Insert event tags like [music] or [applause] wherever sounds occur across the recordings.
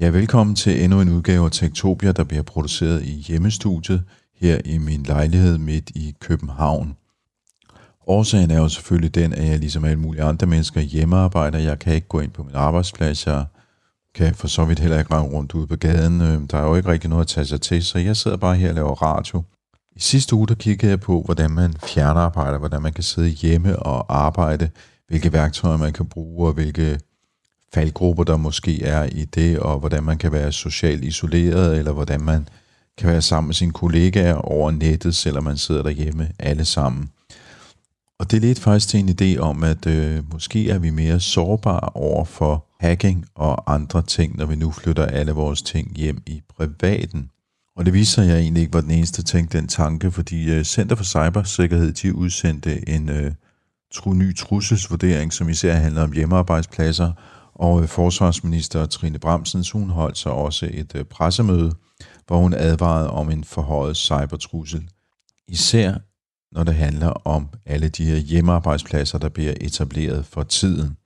Ja, velkommen til endnu en udgave af Tektopia, der bliver produceret i hjemmestudiet her i min lejlighed midt i København. Årsagen er jo selvfølgelig den, at jeg ligesom alle mulige andre mennesker hjemmearbejder. Jeg kan ikke gå ind på min arbejdsplads. Jeg kan for så vidt heller ikke rende rundt ude på gaden. Øh, der er jo ikke rigtig noget at tage sig til, så jeg sidder bare her og laver radio. I sidste uge der kiggede jeg på, hvordan man fjernarbejder, hvordan man kan sidde hjemme og arbejde, hvilke værktøjer man kan bruge, og hvilke faldgrupper der måske er i det, og hvordan man kan være socialt isoleret, eller hvordan man kan være sammen med sine kollegaer over nettet, selvom man sidder derhjemme alle sammen. Og det ledte faktisk til en idé om, at øh, måske er vi mere sårbare over for hacking og andre ting, når vi nu flytter alle vores ting hjem i privaten. Og det viser jeg egentlig ikke var den eneste, der tænkte den tanke, fordi øh, Center for Cybersikkerhed de udsendte en øh, tru, ny trusselsvurdering, som især handler om hjemmearbejdspladser, og øh, forsvarsminister Trine Bremsen, hun holdt sig også et øh, pressemøde, hvor hun advarede om en forhøjet cybertrussel. Især når det handler om alle de her hjemmearbejdspladser, der bliver etableret for tiden.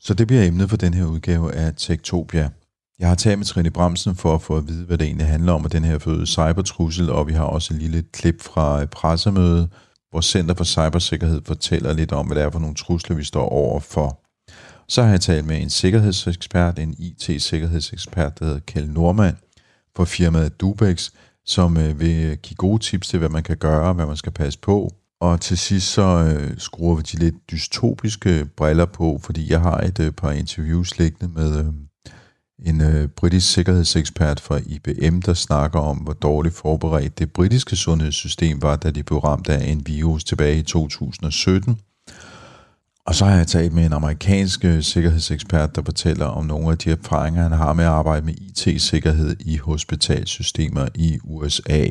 Så det bliver emnet for den her udgave af Tektopia. Jeg har talt med Trine Bremsen for at få at vide, hvad det egentlig handler om, og den her føde cybertrussel, og vi har også et lille klip fra øh, pressemødet, hvor Center for Cybersikkerhed fortæller lidt om, hvad det er for nogle trusler, vi står over for. Så har jeg talt med en sikkerhedsekspert, en IT-sikkerhedsekspert, der hedder Kjell Normand, for firmaet Dubex, som øh, vil give gode tips til, hvad man kan gøre, hvad man skal passe på. Og til sidst så øh, skruer vi de lidt dystopiske briller på, fordi jeg har et øh, par interviews liggende med øh, en øh, britisk sikkerhedsekspert fra IBM, der snakker om, hvor dårligt forberedt det britiske sundhedssystem var, da de blev ramt af en virus tilbage i 2017. Og så har jeg talt med en amerikansk øh, sikkerhedsekspert, der fortæller om nogle af de erfaringer, han har med at arbejde med IT-sikkerhed i hospitalsystemer i USA.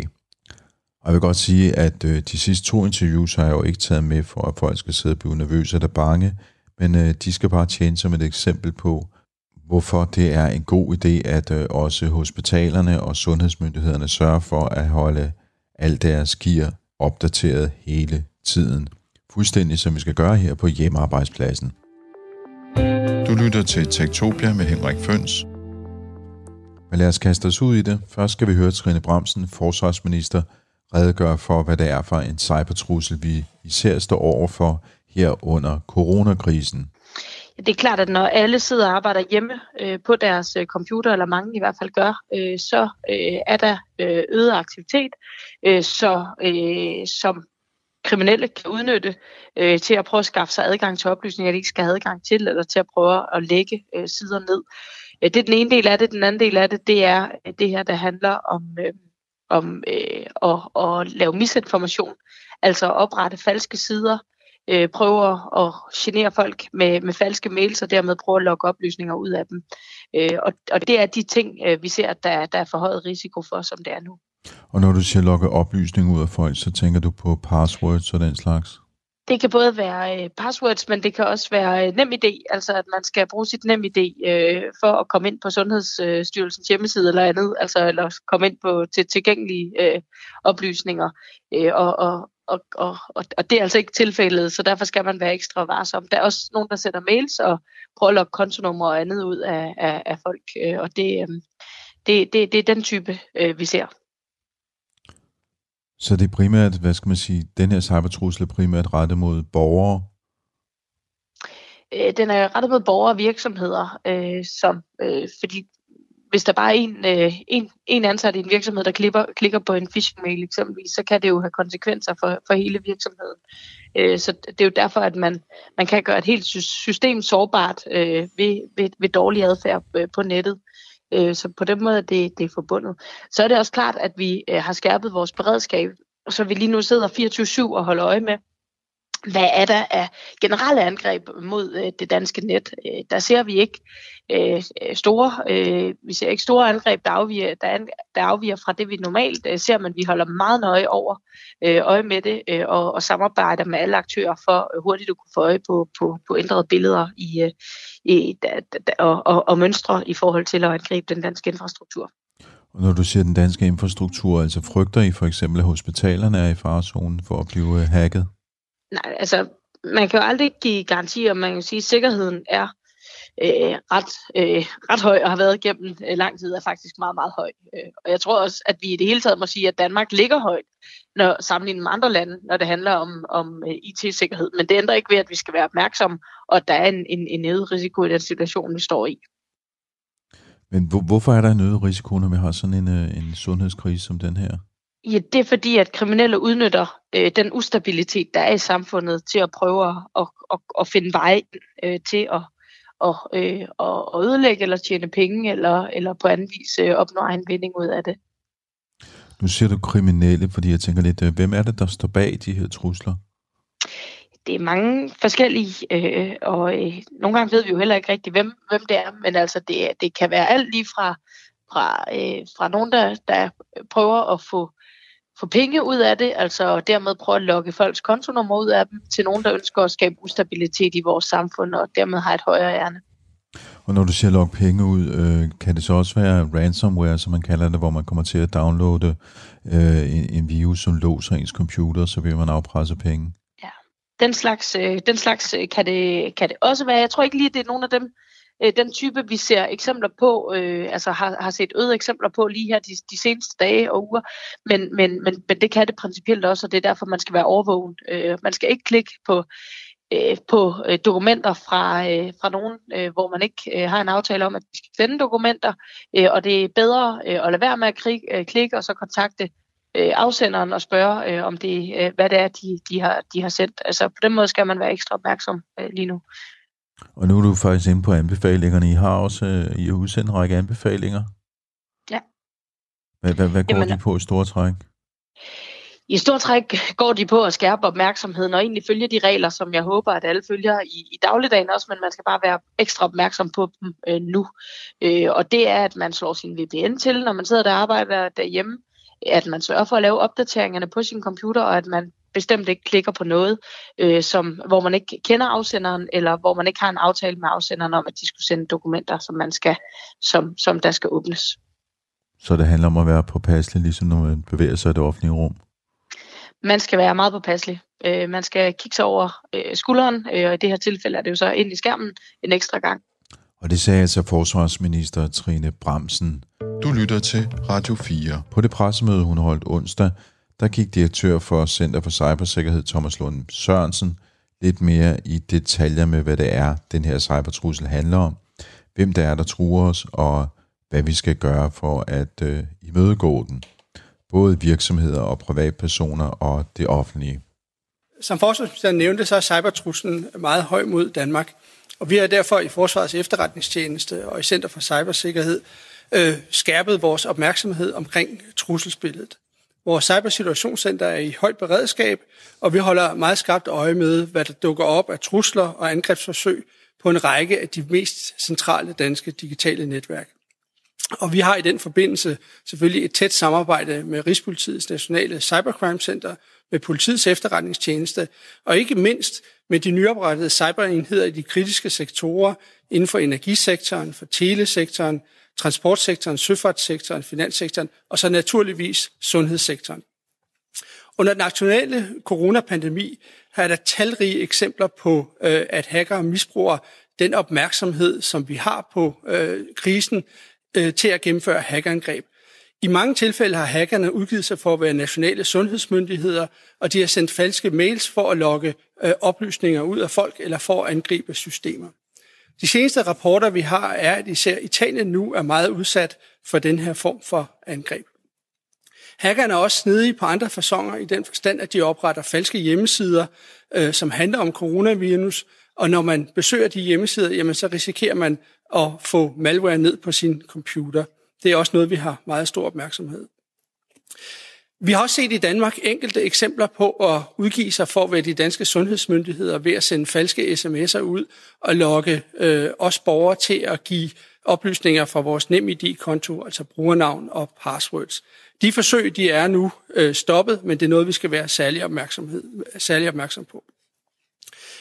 Og jeg vil godt sige, at øh, de sidste to interviews har jeg jo ikke taget med for, at folk skal sidde og blive nervøse eller bange, men øh, de skal bare tjene som et eksempel på, hvorfor det er en god idé, at også hospitalerne og sundhedsmyndighederne sørger for at holde alt deres gear opdateret hele tiden fuldstændig som vi skal gøre her på hjemmearbejdspladsen. Du lytter til Tektopia med Henrik Føns. Men lad os kaste os ud i det. Først skal vi høre Trine Bremsen, forsvarsminister, redegøre for, hvad det er for en cybertrussel, vi især står over for her under coronakrisen. Det er klart, at når alle sidder og arbejder hjemme øh, på deres øh, computer, eller mange i hvert fald gør, øh, så øh, er der øh, øget aktivitet, øh, så, øh, som kriminelle kan udnytte øh, til at prøve at skaffe sig adgang til oplysninger, de ikke skal have adgang til, eller til at prøve at lægge øh, sider ned. Øh, det er den ene del af det. Den anden del af det, det er det her, der handler om, øh, om øh, at, at lave misinformation, altså at oprette falske sider, øh, prøve at genere folk med, med falske mails, og dermed prøve at lokke oplysninger ud af dem. Øh, og, og det er de ting, øh, vi ser, der, der er forhøjet risiko for, som det er nu. Og når du siger logge oplysning ud af folk, så tænker du på passwords og den slags? Det kan både være øh, passwords, men det kan også være øh, nem idé, altså at man skal bruge sit nem idé øh, for at komme ind på Sundhedsstyrelsens øh, hjemmeside eller andet, altså eller komme ind på til tilgængelige øh, oplysninger. Øh, og, og, og, og, og det er altså ikke tilfældet, så derfor skal man være ekstra varsom. Der er også nogen, der sender mails og prøver at logge kontonummer og andet ud af, af, af folk, øh, og det, øh, det, det, det er den type, øh, vi ser. Så det er primært, hvad skal man sige, den her cybertrussel er primært rettet mod borgere? Øh, den er rettet mod borgere og virksomheder, øh, som, øh, fordi hvis der bare er en, øh, en, en ansat i en virksomhed, der klipper, klikker på en phishing-mail eksempelvis, så kan det jo have konsekvenser for, for hele virksomheden. Øh, så det er jo derfor, at man, man kan gøre et helt system sårbart øh, ved, ved, ved dårlig adfærd øh, på nettet. Øh, så på den måde det, det er forbundet. Så er det også klart, at vi øh, har skærpet vores beredskab, så vi lige nu sidder 24-7 og holder øje med, hvad er der af generelle angreb mod øh, det danske net? Øh, der ser vi ikke øh, store, øh, vi ser ikke store angreb, der afviger, der, an, der afviger fra det, vi normalt øh, ser, men vi holder meget nøje over øh, øje med det øh, og, og samarbejder med alle aktører for øh, hurtigt at kunne få øje på, på, på ændrede billeder i, øh, i, da, da, og, og, og mønstre i forhold til at angribe den danske infrastruktur. Og når du siger den danske infrastruktur, altså frygter I for eksempel, at hospitalerne er i farezonen for at blive øh, hacket? Nej, altså man kan jo aldrig give garantier, man kan sige, at sikkerheden er øh, ret, øh, ret høj og har været gennem øh, lang tid, er faktisk meget, meget høj. Øh, og jeg tror også, at vi i det hele taget må sige, at Danmark ligger højt, når sammenlignet med andre lande, når det handler om, om øh, IT-sikkerhed. Men det ændrer ikke ved, at vi skal være opmærksomme, og at der er en, en, en øget risiko i den situation, vi står i. Men hvor, hvorfor er der en øget risiko, når vi har sådan en, øh, en sundhedskrise som den her? Ja, det er fordi, at kriminelle udnytter øh, den ustabilitet, der er i samfundet, til at prøve at, at, at, finde vej øh, til at, at, øh, at ødelægge eller tjene penge, eller, eller på anden vis øh, opnå egen vinding ud af det. Nu siger du kriminelle, fordi jeg tænker lidt, øh, hvem er det, der står bag de her trusler? Det er mange forskellige, øh, og øh, nogle gange ved vi jo heller ikke rigtig, hvem, hvem det er, men altså det, det kan være alt lige fra, fra, øh, fra nogen, der, der prøver at få få penge ud af det, altså dermed prøve at lokke folks kontonummer ud af dem, til nogen, der ønsker at skabe ustabilitet i vores samfund, og dermed har et højere ærne. Og når du siger log penge ud, øh, kan det så også være ransomware, som man kalder det, hvor man kommer til at downloade øh, en, en virus, som låser ens computer, så vil man afpresse penge? Ja, den slags, øh, den slags øh, kan, det, kan det også være. Jeg tror ikke lige, det er nogen af dem, øh, den type, vi ser eksempler på, øh, altså har, har set øde eksempler på lige her de, de seneste dage og uger, men, men, men, men det kan det principielt også, og det er derfor, man skal være overvågen. Øh, man skal ikke klikke på øh, på øh, dokumenter fra, øh, fra nogen, øh, hvor man ikke øh, har en aftale om, at de skal sende dokumenter, øh, og det er bedre øh, at lade være med at krig, øh, klikke og så kontakte øh, afsenderen og spørge, øh, om det, øh, hvad det er, de, de, har, de har sendt. Altså på den måde skal man være ekstra opmærksom øh, lige nu. Og nu er du faktisk inde på anbefalingerne. I har også øh, I har udsendt en række anbefalinger. Ja. Hvad, hvad, hvad går Jamen, de på i store træk? I stor træk går de på at skærpe opmærksomheden og egentlig følge de regler, som jeg håber, at alle følger i, i dagligdagen også, men man skal bare være ekstra opmærksom på dem øh, nu. Øh, og det er, at man slår sin VPN til, når man sidder der og arbejder derhjemme, at man sørger for at lave opdateringerne på sin computer, og at man bestemt ikke klikker på noget, øh, som, hvor man ikke kender afsenderen, eller hvor man ikke har en aftale med afsenderen om, at de skulle sende dokumenter, som, man skal, som, som der skal åbnes. Så det handler om at være påpasselig, ligesom når man bevæger sig i det offentlige rum? Man skal være meget påpasselig. Øh, man skal kigge sig over øh, skulderen, øh, og i det her tilfælde er det jo så ind i skærmen en ekstra gang. Og det sagde altså forsvarsminister Trine Bramsen. Du lytter til Radio 4. På det pressemøde, hun holdt onsdag, der gik direktør for Center for Cybersikkerhed Thomas Lund Sørensen lidt mere i detaljer med, hvad det er, den her cybertrussel handler om, hvem det er, der truer os, og hvad vi skal gøre for at øh, imødegå den. Både virksomheder og privatpersoner og det offentlige. Som forsvarsministeren nævnte, så er cybertruslen meget høj mod Danmark. Og vi har derfor i Forsvarets efterretningstjeneste og i Center for Cybersikkerhed øh, skærpet vores opmærksomhed omkring trusselsbilledet. Vores cybersituationscenter er i højt beredskab, og vi holder meget skarpt øje med, hvad der dukker op af trusler og angrebsforsøg på en række af de mest centrale danske digitale netværk. Og vi har i den forbindelse selvfølgelig et tæt samarbejde med Rigspolitiets Nationale Cybercrime Center, med politiets efterretningstjeneste, og ikke mindst med de nyoprettede cyberenheder i de kritiske sektorer inden for energisektoren, for telesektoren, transportsektoren, søfartssektoren, finanssektoren og så naturligvis sundhedssektoren. Under den aktuelle coronapandemi har der talrige eksempler på, øh, at hackere misbruger den opmærksomhed, som vi har på øh, krisen, øh, til at gennemføre hackerangreb. I mange tilfælde har hackerne udgivet sig for at være nationale sundhedsmyndigheder, og de har sendt falske mails for at lokke øh, oplysninger ud af folk eller for at angribe systemer. De seneste rapporter, vi har, er, at især Italien nu er meget udsat for den her form for angreb. Hackerne er også snedige på andre fasonger i den forstand, at de opretter falske hjemmesider, øh, som handler om coronavirus, og når man besøger de hjemmesider, jamen, så risikerer man at få malware ned på sin computer. Det er også noget, vi har meget stor opmærksomhed. Vi har også set i Danmark enkelte eksempler på at udgive sig for, hvad de danske sundhedsmyndigheder ved at sende falske sms'er ud og lokke øh, os borgere til at give oplysninger fra vores NemID-konto, altså brugernavn og passwords. De forsøg de er nu øh, stoppet, men det er noget, vi skal være særlig, opmærksomhed, særlig opmærksom på.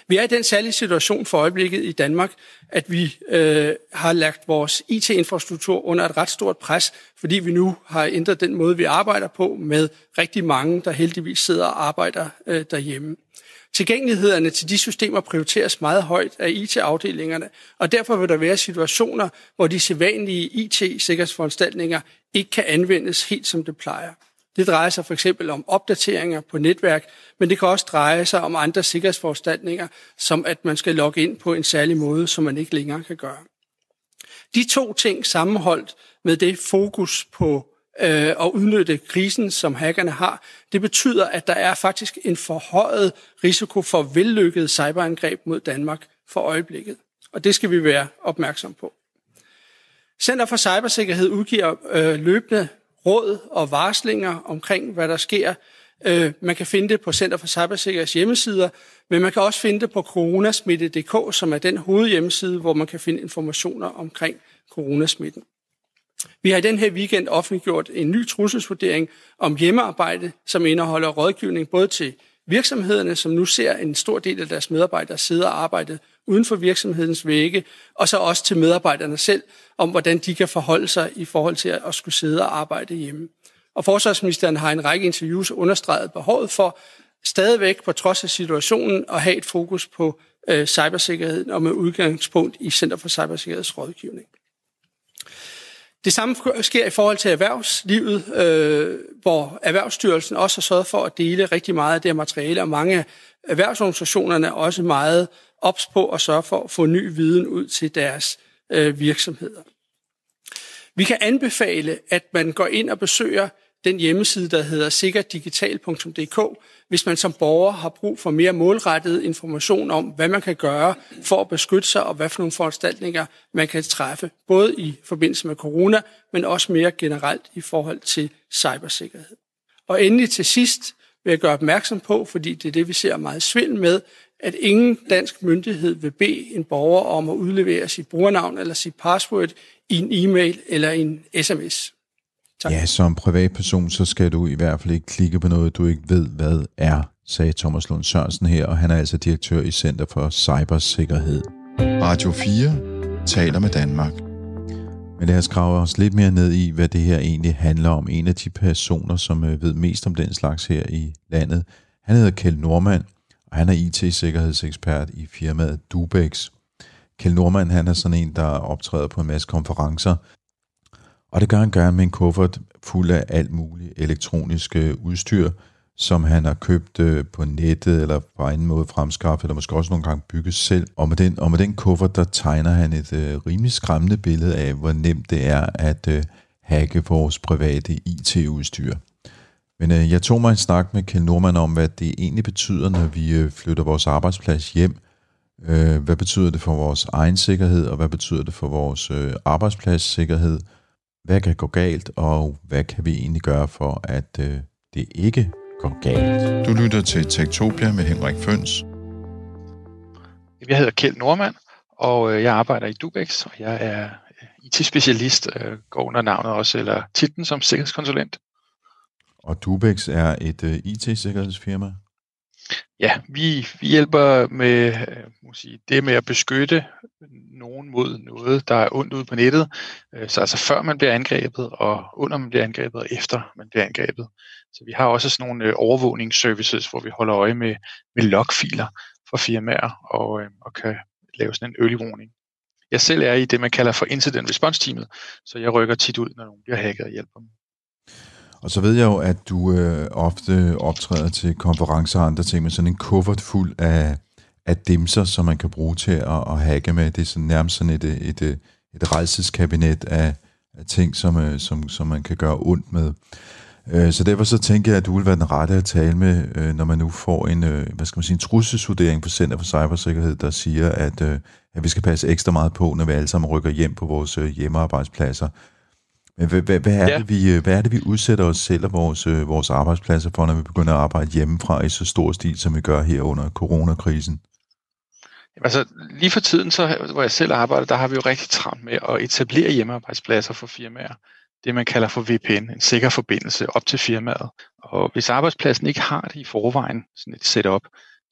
Vi er i den særlige situation for øjeblikket i Danmark, at vi øh, har lagt vores IT-infrastruktur under et ret stort pres, fordi vi nu har ændret den måde, vi arbejder på med rigtig mange, der heldigvis sidder og arbejder øh, derhjemme. Tilgængelighederne til de systemer prioriteres meget højt af IT-afdelingerne, og derfor vil der være situationer, hvor de sædvanlige IT-sikkerhedsforanstaltninger ikke kan anvendes helt som det plejer. Det drejer sig for eksempel om opdateringer på netværk, men det kan også dreje sig om andre sikkerhedsforanstaltninger, som at man skal logge ind på en særlig måde, som man ikke længere kan gøre. De to ting sammenholdt med det fokus på øh, at udnytte krisen, som hackerne har, det betyder, at der er faktisk en forhøjet risiko for vellykket cyberangreb mod Danmark for øjeblikket. Og det skal vi være opmærksom på. Center for Cybersikkerhed udgiver øh, løbende råd og varslinger omkring, hvad der sker. Øh, man kan finde det på Center for Cybersikkerheds hjemmesider, men man kan også finde det på coronasmitte.dk, som er den hovedhjemmeside, hvor man kan finde informationer omkring coronasmitten. Vi har i den her weekend offentliggjort en ny trusselsvurdering om hjemmearbejde, som indeholder rådgivning både til virksomhederne, som nu ser en stor del af deres medarbejdere sidde og arbejde uden for virksomhedens vægge, og så også til medarbejderne selv, om hvordan de kan forholde sig i forhold til at skulle sidde og arbejde hjemme. Og forsvarsministeren har i en række interviews understreget behovet for stadigvæk, på trods af situationen, at have et fokus på øh, cybersikkerheden og med udgangspunkt i Center for Cybersikkerheds rådgivning. Det samme sker i forhold til erhvervslivet, øh, hvor Erhvervsstyrelsen også har sørget for at dele rigtig meget af det her materiale, og mange af erhvervsorganisationerne er også meget ops på at sørge for at få ny viden ud til deres øh, virksomheder. Vi kan anbefale, at man går ind og besøger den hjemmeside, der hedder sikkerdigital.dk, hvis man som borger har brug for mere målrettet information om, hvad man kan gøre for at beskytte sig, og hvad for nogle foranstaltninger man kan træffe, både i forbindelse med corona, men også mere generelt i forhold til cybersikkerhed. Og endelig til sidst vil jeg gøre opmærksom på, fordi det er det, vi ser meget svindel med, at ingen dansk myndighed vil bede en borger om at udlevere sit brugernavn eller sit password i en e-mail eller en sms. Tak. Ja, som privatperson, så skal du i hvert fald ikke klikke på noget, du ikke ved, hvad er, sagde Thomas Lund Sørensen her, og han er altså direktør i Center for Cybersikkerhed. Radio 4 taler med Danmark. Men lad os grave os lidt mere ned i, hvad det her egentlig handler om. En af de personer, som øh, ved mest om den slags her i landet, han hedder Kjeld Normand, han er IT-sikkerhedsekspert i firmaet Dubex. Kjeld Norman han er sådan en, der optræder på en masse konferencer, og det gør han gerne med en kuffert fuld af alt muligt elektronisk øh, udstyr, som han har købt øh, på nettet eller på en måde fremskaffet, eller måske også nogle gange bygget selv. Og med den, og med den kuffert, der tegner han et øh, rimelig skræmmende billede af, hvor nemt det er at øh, hacke vores private IT-udstyr. Men øh, jeg tog mig en snak med Kjell Norman om, hvad det egentlig betyder, når vi øh, flytter vores arbejdsplads hjem. Øh, hvad betyder det for vores egen sikkerhed, og hvad betyder det for vores øh, arbejdspladssikkerhed? Hvad kan gå galt, og hvad kan vi egentlig gøre for, at øh, det ikke går galt? Du lytter til Tektopia med Henrik Føns. Jeg hedder Kjeld Normand, og øh, jeg arbejder i Dubex, og jeg er øh, IT-specialist, øh, går under navnet også, eller titlen som sikkerhedskonsulent. Og Dubex er et øh, uh, IT-sikkerhedsfirma? Ja, vi, vi hjælper med uh, må sige, det med at beskytte nogen mod noget, der er ondt ude på nettet. Uh, så altså før man bliver angrebet, og under man bliver angrebet, og efter man bliver angrebet. Så vi har også sådan nogle uh, overvågningsservices, hvor vi holder øje med, med logfiler for firmaer, og, uh, og kan lave sådan en early warning. Jeg selv er i det, man kalder for incident response teamet, så jeg rykker tit ud, når nogen bliver hacket og hjælper dem. Og så ved jeg jo, at du øh, ofte optræder til konferencer og andre ting med sådan en kuffert fuld af, af dimser, som man kan bruge til at, at hacke med. Det er sådan nærmest sådan et, øh, et, øh, et, et rejseskabinet af, af ting, som, øh, som, som man kan gøre ondt med. Øh, så derfor så tænker jeg, at du vil være den rette at tale med, øh, når man nu får en, øh, hvad skal man sige, en trusselsvurdering på Center for Cybersikkerhed, der siger, at, at vi skal passe ekstra meget på, når vi alle sammen rykker hjem på vores hjemmearbejdspladser. Men hvad, hvad, hvad, er ja. det, vi, øh, hvad er det, vi udsætter os selv og vores, øh, vores arbejdspladser for, når vi begynder at arbejde hjemmefra i så stor stil, som vi gør her under coronakrisen? Altså lige for tiden, så, hvor jeg selv arbejder, der har vi jo rigtig travlt med at etablere hjemmearbejdspladser for firmaer. Det man kalder for VPN, en sikker forbindelse op til firmaet. Og hvis arbejdspladsen ikke har det i forvejen, sådan et setup,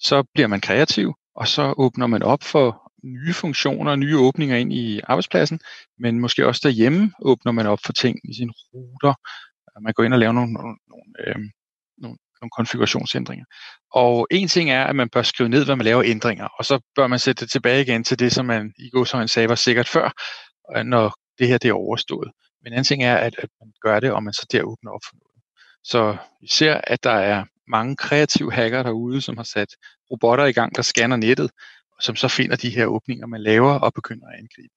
så bliver man kreativ, og så åbner man op for nye funktioner, nye åbninger ind i arbejdspladsen, men måske også derhjemme åbner man op for ting i sine ruter. Øh, man går ind og laver nogle, nogle, nogle, øh, nogle, nogle konfigurationsændringer. Og en ting er, at man bør skrive ned, hvad man laver ændringer, og så bør man sætte det tilbage igen til det, som man i går som han sagde var sikkert før, øh, når det her det er overstået. Men en anden ting er, at, at man gør det, og man så der åbner op for noget. Så vi ser, at der er mange kreative hacker derude, som har sat robotter i gang, der scanner nettet, som så finder de her åbninger, man laver, og begynder at angribe.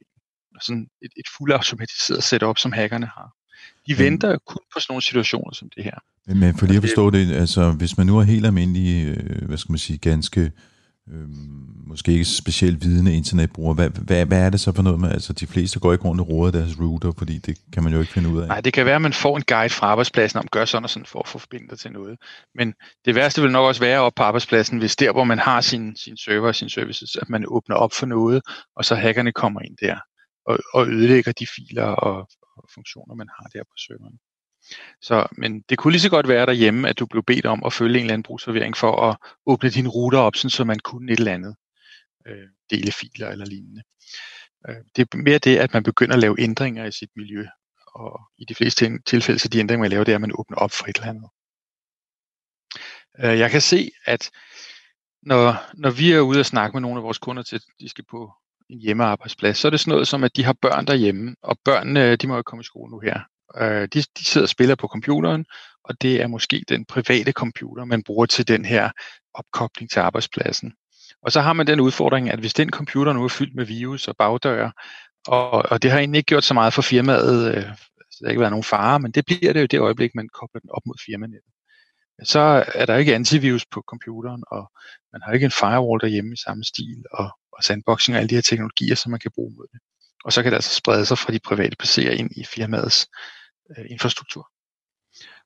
Og sådan et, et fuldautomatiseret setup, som hackerne har. De mm. venter kun på sådan nogle situationer som det her. Men for lige at forstå det, altså hvis man nu er helt almindelig, øh, hvad skal man sige, ganske øh, måske ikke specielt vidende internetbruger, hvad, hvad, hvad er det så for noget med, altså de fleste går ikke rundt og roder deres router, fordi det kan man jo ikke finde ud af. Nej, det kan være, at man får en guide fra arbejdspladsen om, gør sådan og sådan for at få forbindet til noget. Men det værste vil nok også være op på arbejdspladsen, hvis der, hvor man har sin, sin server og sin services, at man åbner op for noget, og så hackerne kommer ind der og, og ødelægger de filer og, og funktioner, man har der på serveren. Så, men det kunne lige så godt være derhjemme, at du blev bedt om at følge en eller anden brugsforvirring for at åbne dine ruter op, sådan, så man kunne et eller andet øh, dele filer eller lignende. Øh, det er mere det, at man begynder at lave ændringer i sit miljø, og i de fleste tilfælde, så de ændringer, man laver, det er, at man åbner op for et eller andet. Øh, jeg kan se, at når, når vi er ude og snakke med nogle af vores kunder til, at de skal på en hjemmearbejdsplads, så er det sådan noget som, at de har børn derhjemme, og børnene, de må jo komme i skole nu her. Øh, de, de sidder og spiller på computeren, og det er måske den private computer, man bruger til den her opkobling til arbejdspladsen. Og så har man den udfordring, at hvis den computer nu er fyldt med virus og bagdøre, og, og det har egentlig ikke gjort så meget for firmaet, øh, så der har ikke været nogen fare, men det bliver det jo det øjeblik, man kobler den op mod firmanettet. Så er der ikke antivirus på computeren, og man har ikke en firewall derhjemme i samme stil, og, og sandboxing og alle de her teknologier, som man kan bruge mod det. Og så kan det altså sprede sig fra de private PC'er ind i firmaets øh, infrastruktur.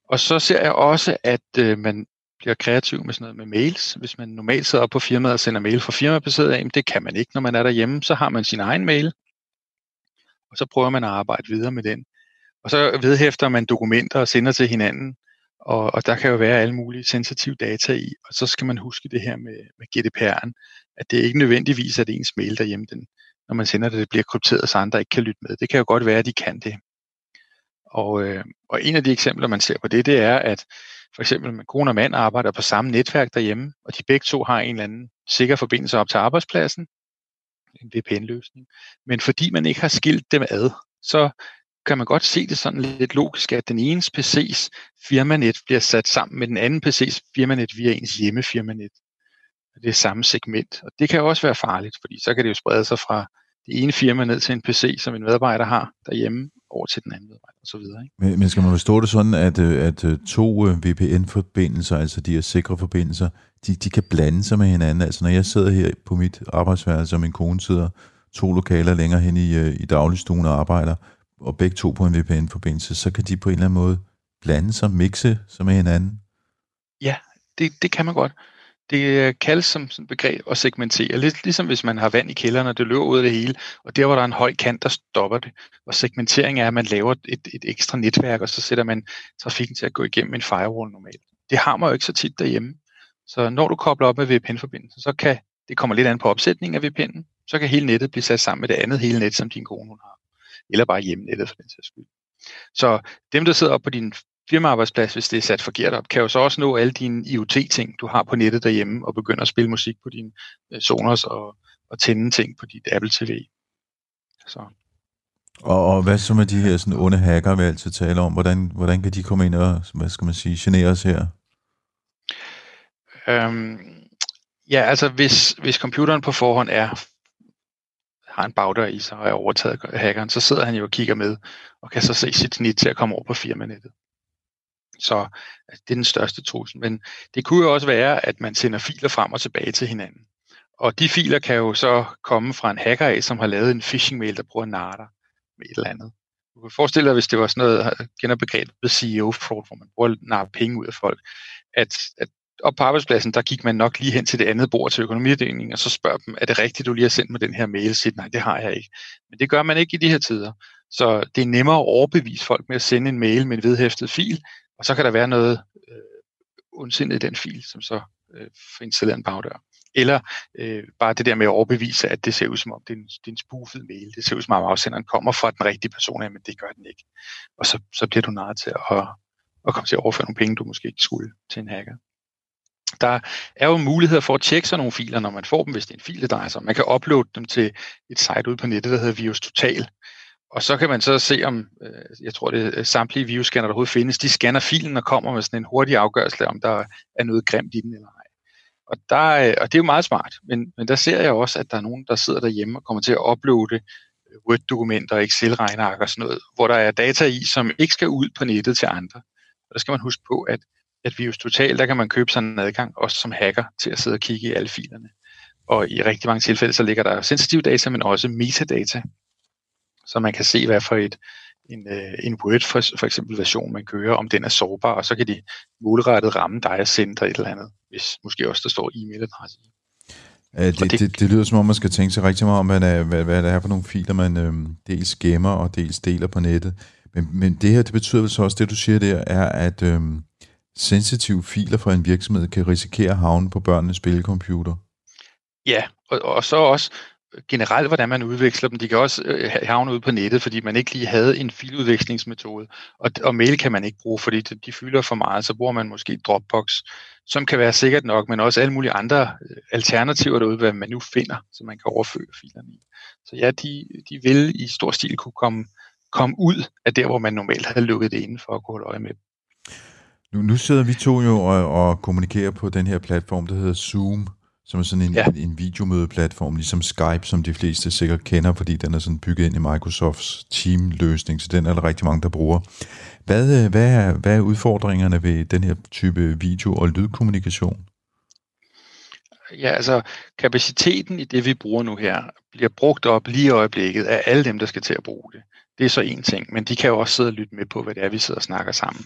Og så ser jeg også, at øh, man bliver kreativ med sådan noget med mails. Hvis man normalt sidder op på firmaet og sender mail fra firmabaseret af, det kan man ikke, når man er derhjemme. Så har man sin egen mail, og så prøver man at arbejde videre med den. Og så vedhæfter man dokumenter og sender til hinanden, og, og der kan jo være alle mulige sensitive data i, og så skal man huske det her med, med GDPR'en, at det ikke nødvendigvis er, det ens mail derhjemme, den, når man sender det, det bliver krypteret, så andre ikke kan lytte med. Det kan jo godt være, at de kan det. Og, øh, og en af de eksempler, man ser på det, det er, at for eksempel man, kone og mand arbejder på samme netværk derhjemme, og de begge to har en eller anden sikker forbindelse op til arbejdspladsen, en VPN-løsning. Men fordi man ikke har skilt dem ad, så kan man godt se det sådan lidt logisk, at den ene PC's firmanet bliver sat sammen med den anden PC's firmanet via ens hjemmefirmanet. Det er samme segment, og det kan også være farligt, fordi så kan det jo sprede sig fra det ene firma ned til en PC, som en medarbejder har derhjemme, over til den anden medarbejder osv. Men, men skal man forstå det sådan, at, øh, at øh, to øh, VPN-forbindelser, altså de her sikre forbindelser, de, de kan blande sig med hinanden? Altså når jeg sidder her på mit arbejdsværelse, og min kone sidder to lokaler længere hen i, i dagligstuen og arbejder, og begge to på en VPN-forbindelse, så kan de på en eller anden måde blande sig, mixe sig med hinanden? Ja, det, det kan man godt. Det øh, kaldes som sådan begreb at segmentere. Lidt ligesom hvis man har vand i kælderen, og det løber ud af det hele, og der hvor der er en høj kant, der stopper det. Og segmentering er, at man laver et, et ekstra netværk, og så sætter man trafikken til at gå igennem en firewall normalt. Det har man jo ikke så tit derhjemme. Så når du kobler op med VPN-forbindelsen, så kan det kommer lidt an på opsætningen af VPN'en, så kan hele nettet blive sat sammen med det andet hele net, som din kone hun har. Eller bare hjemnettet for den sags skyld. Så dem, der sidder op på din firmaarbejdsplads, hvis det er sat forkert op, kan jo så også nå alle dine IoT-ting, du har på nettet derhjemme, og begynde at spille musik på dine øh, Sonos og, og tænde ting på dit Apple TV. Så. Og, og hvad så med de her sådan onde hacker, vi altid taler om? Hvordan, hvordan kan de komme ind og, hvad skal man sige, genere os her? Øhm, ja, altså hvis, hvis computeren på forhånd er har en bagdør i sig og er overtaget af hackeren, så sidder han jo og kigger med, og kan så se sit snit til at komme over på firmanettet. Så altså, det er den største trussel. Men det kunne jo også være, at man sender filer frem og tilbage til hinanden. Og de filer kan jo så komme fra en hacker af, som har lavet en phishing-mail, der prøver at narre med et eller andet. du kan forestille dig, hvis det var sådan noget, øh, kender begrebet CEO-fraud, hvor man bruger at penge ud af folk, at, at op på arbejdspladsen, der gik man nok lige hen til det andet bord til økonomiafdelingen, og så spørger dem, er det rigtigt, du lige har sendt mig den her mail? Siger, nej, det har jeg ikke. Men det gør man ikke i de her tider. Så det er nemmere at overbevise folk med at sende en mail med en vedhæftet fil, og så kan der være noget øh, ondsindet i den fil, som så øh, får installeret en bagdør. Eller øh, bare det der med at overbevise, at det ser ud som om, det er en, det er en spoofet mail. Det ser ud som om, afsenderen kommer fra den rigtige person, men det gør den ikke. Og så, så bliver du narret til at, at komme til at overføre nogle penge, du måske ikke skulle til en hacker. Der er jo muligheder for at tjekke sådan nogle filer, når man får dem, hvis det er en fil, det drejer sig om. Man kan uploade dem til et site ude på nettet, der hedder Virus Total. Og så kan man så se om, øh, jeg tror det er samtlige virusscanner, der overhovedet findes, de scanner filen og kommer med sådan en hurtig afgørelse om der er noget grimt i den eller ej. Og, der, øh, og det er jo meget smart, men, men der ser jeg også, at der er nogen, der sidder derhjemme og kommer til at uploade Word-dokumenter Excel-regneark og sådan noget, hvor der er data i, som ikke skal ud på nettet til andre. Og der skal man huske på, at, at Virus Total, der kan man købe sådan en adgang, også som hacker, til at sidde og kigge i alle filerne. Og i rigtig mange tilfælde, så ligger der sensitiv data, men også metadata, så man kan se, hvad for et, en, øh, en Word for, for eksempel version, man kører, om den er sårbar, og så kan de målrettet ramme dig og sende dig et eller andet, hvis måske også der står e-mailadresse i. Ja, det, det, det, det lyder som om, man skal tænke sig rigtig meget om, hvad, hvad, hvad det er for nogle filer, man øhm, dels gemmer og dels deler på nettet. Men, men det her, det betyder vel så også, det du siger der, er, at øhm, sensitive filer fra en virksomhed kan risikere havne på børnenes spilcomputer. Ja, og, og så også generelt, hvordan man udveksler dem. De kan også øh, havne ude på nettet, fordi man ikke lige havde en filudvekslingsmetode. Og, og mail kan man ikke bruge, fordi de, de fylder for meget. Så bruger man måske Dropbox, som kan være sikkert nok, men også alle mulige andre øh, alternativer derude, hvad man nu finder, så man kan overføre filerne i. Så ja, de, de vil i stor stil kunne komme, komme ud af der, hvor man normalt havde lukket det inden for at kunne holde øje med Nu, nu sidder vi to jo og, og kommunikerer på den her platform, der hedder Zoom som er sådan en, ja. en, en videomødeplatform, ligesom Skype, som de fleste sikkert kender, fordi den er sådan bygget ind i Microsofts Team-løsning, så den er der rigtig mange, der bruger. Hvad, øh, hvad, er, hvad er udfordringerne ved den her type video- og lydkommunikation? Ja, altså kapaciteten i det, vi bruger nu her, bliver brugt op lige i øjeblikket af alle dem, der skal til at bruge det. Det er så en ting, men de kan jo også sidde og lytte med på, hvad det er, vi sidder og snakker sammen.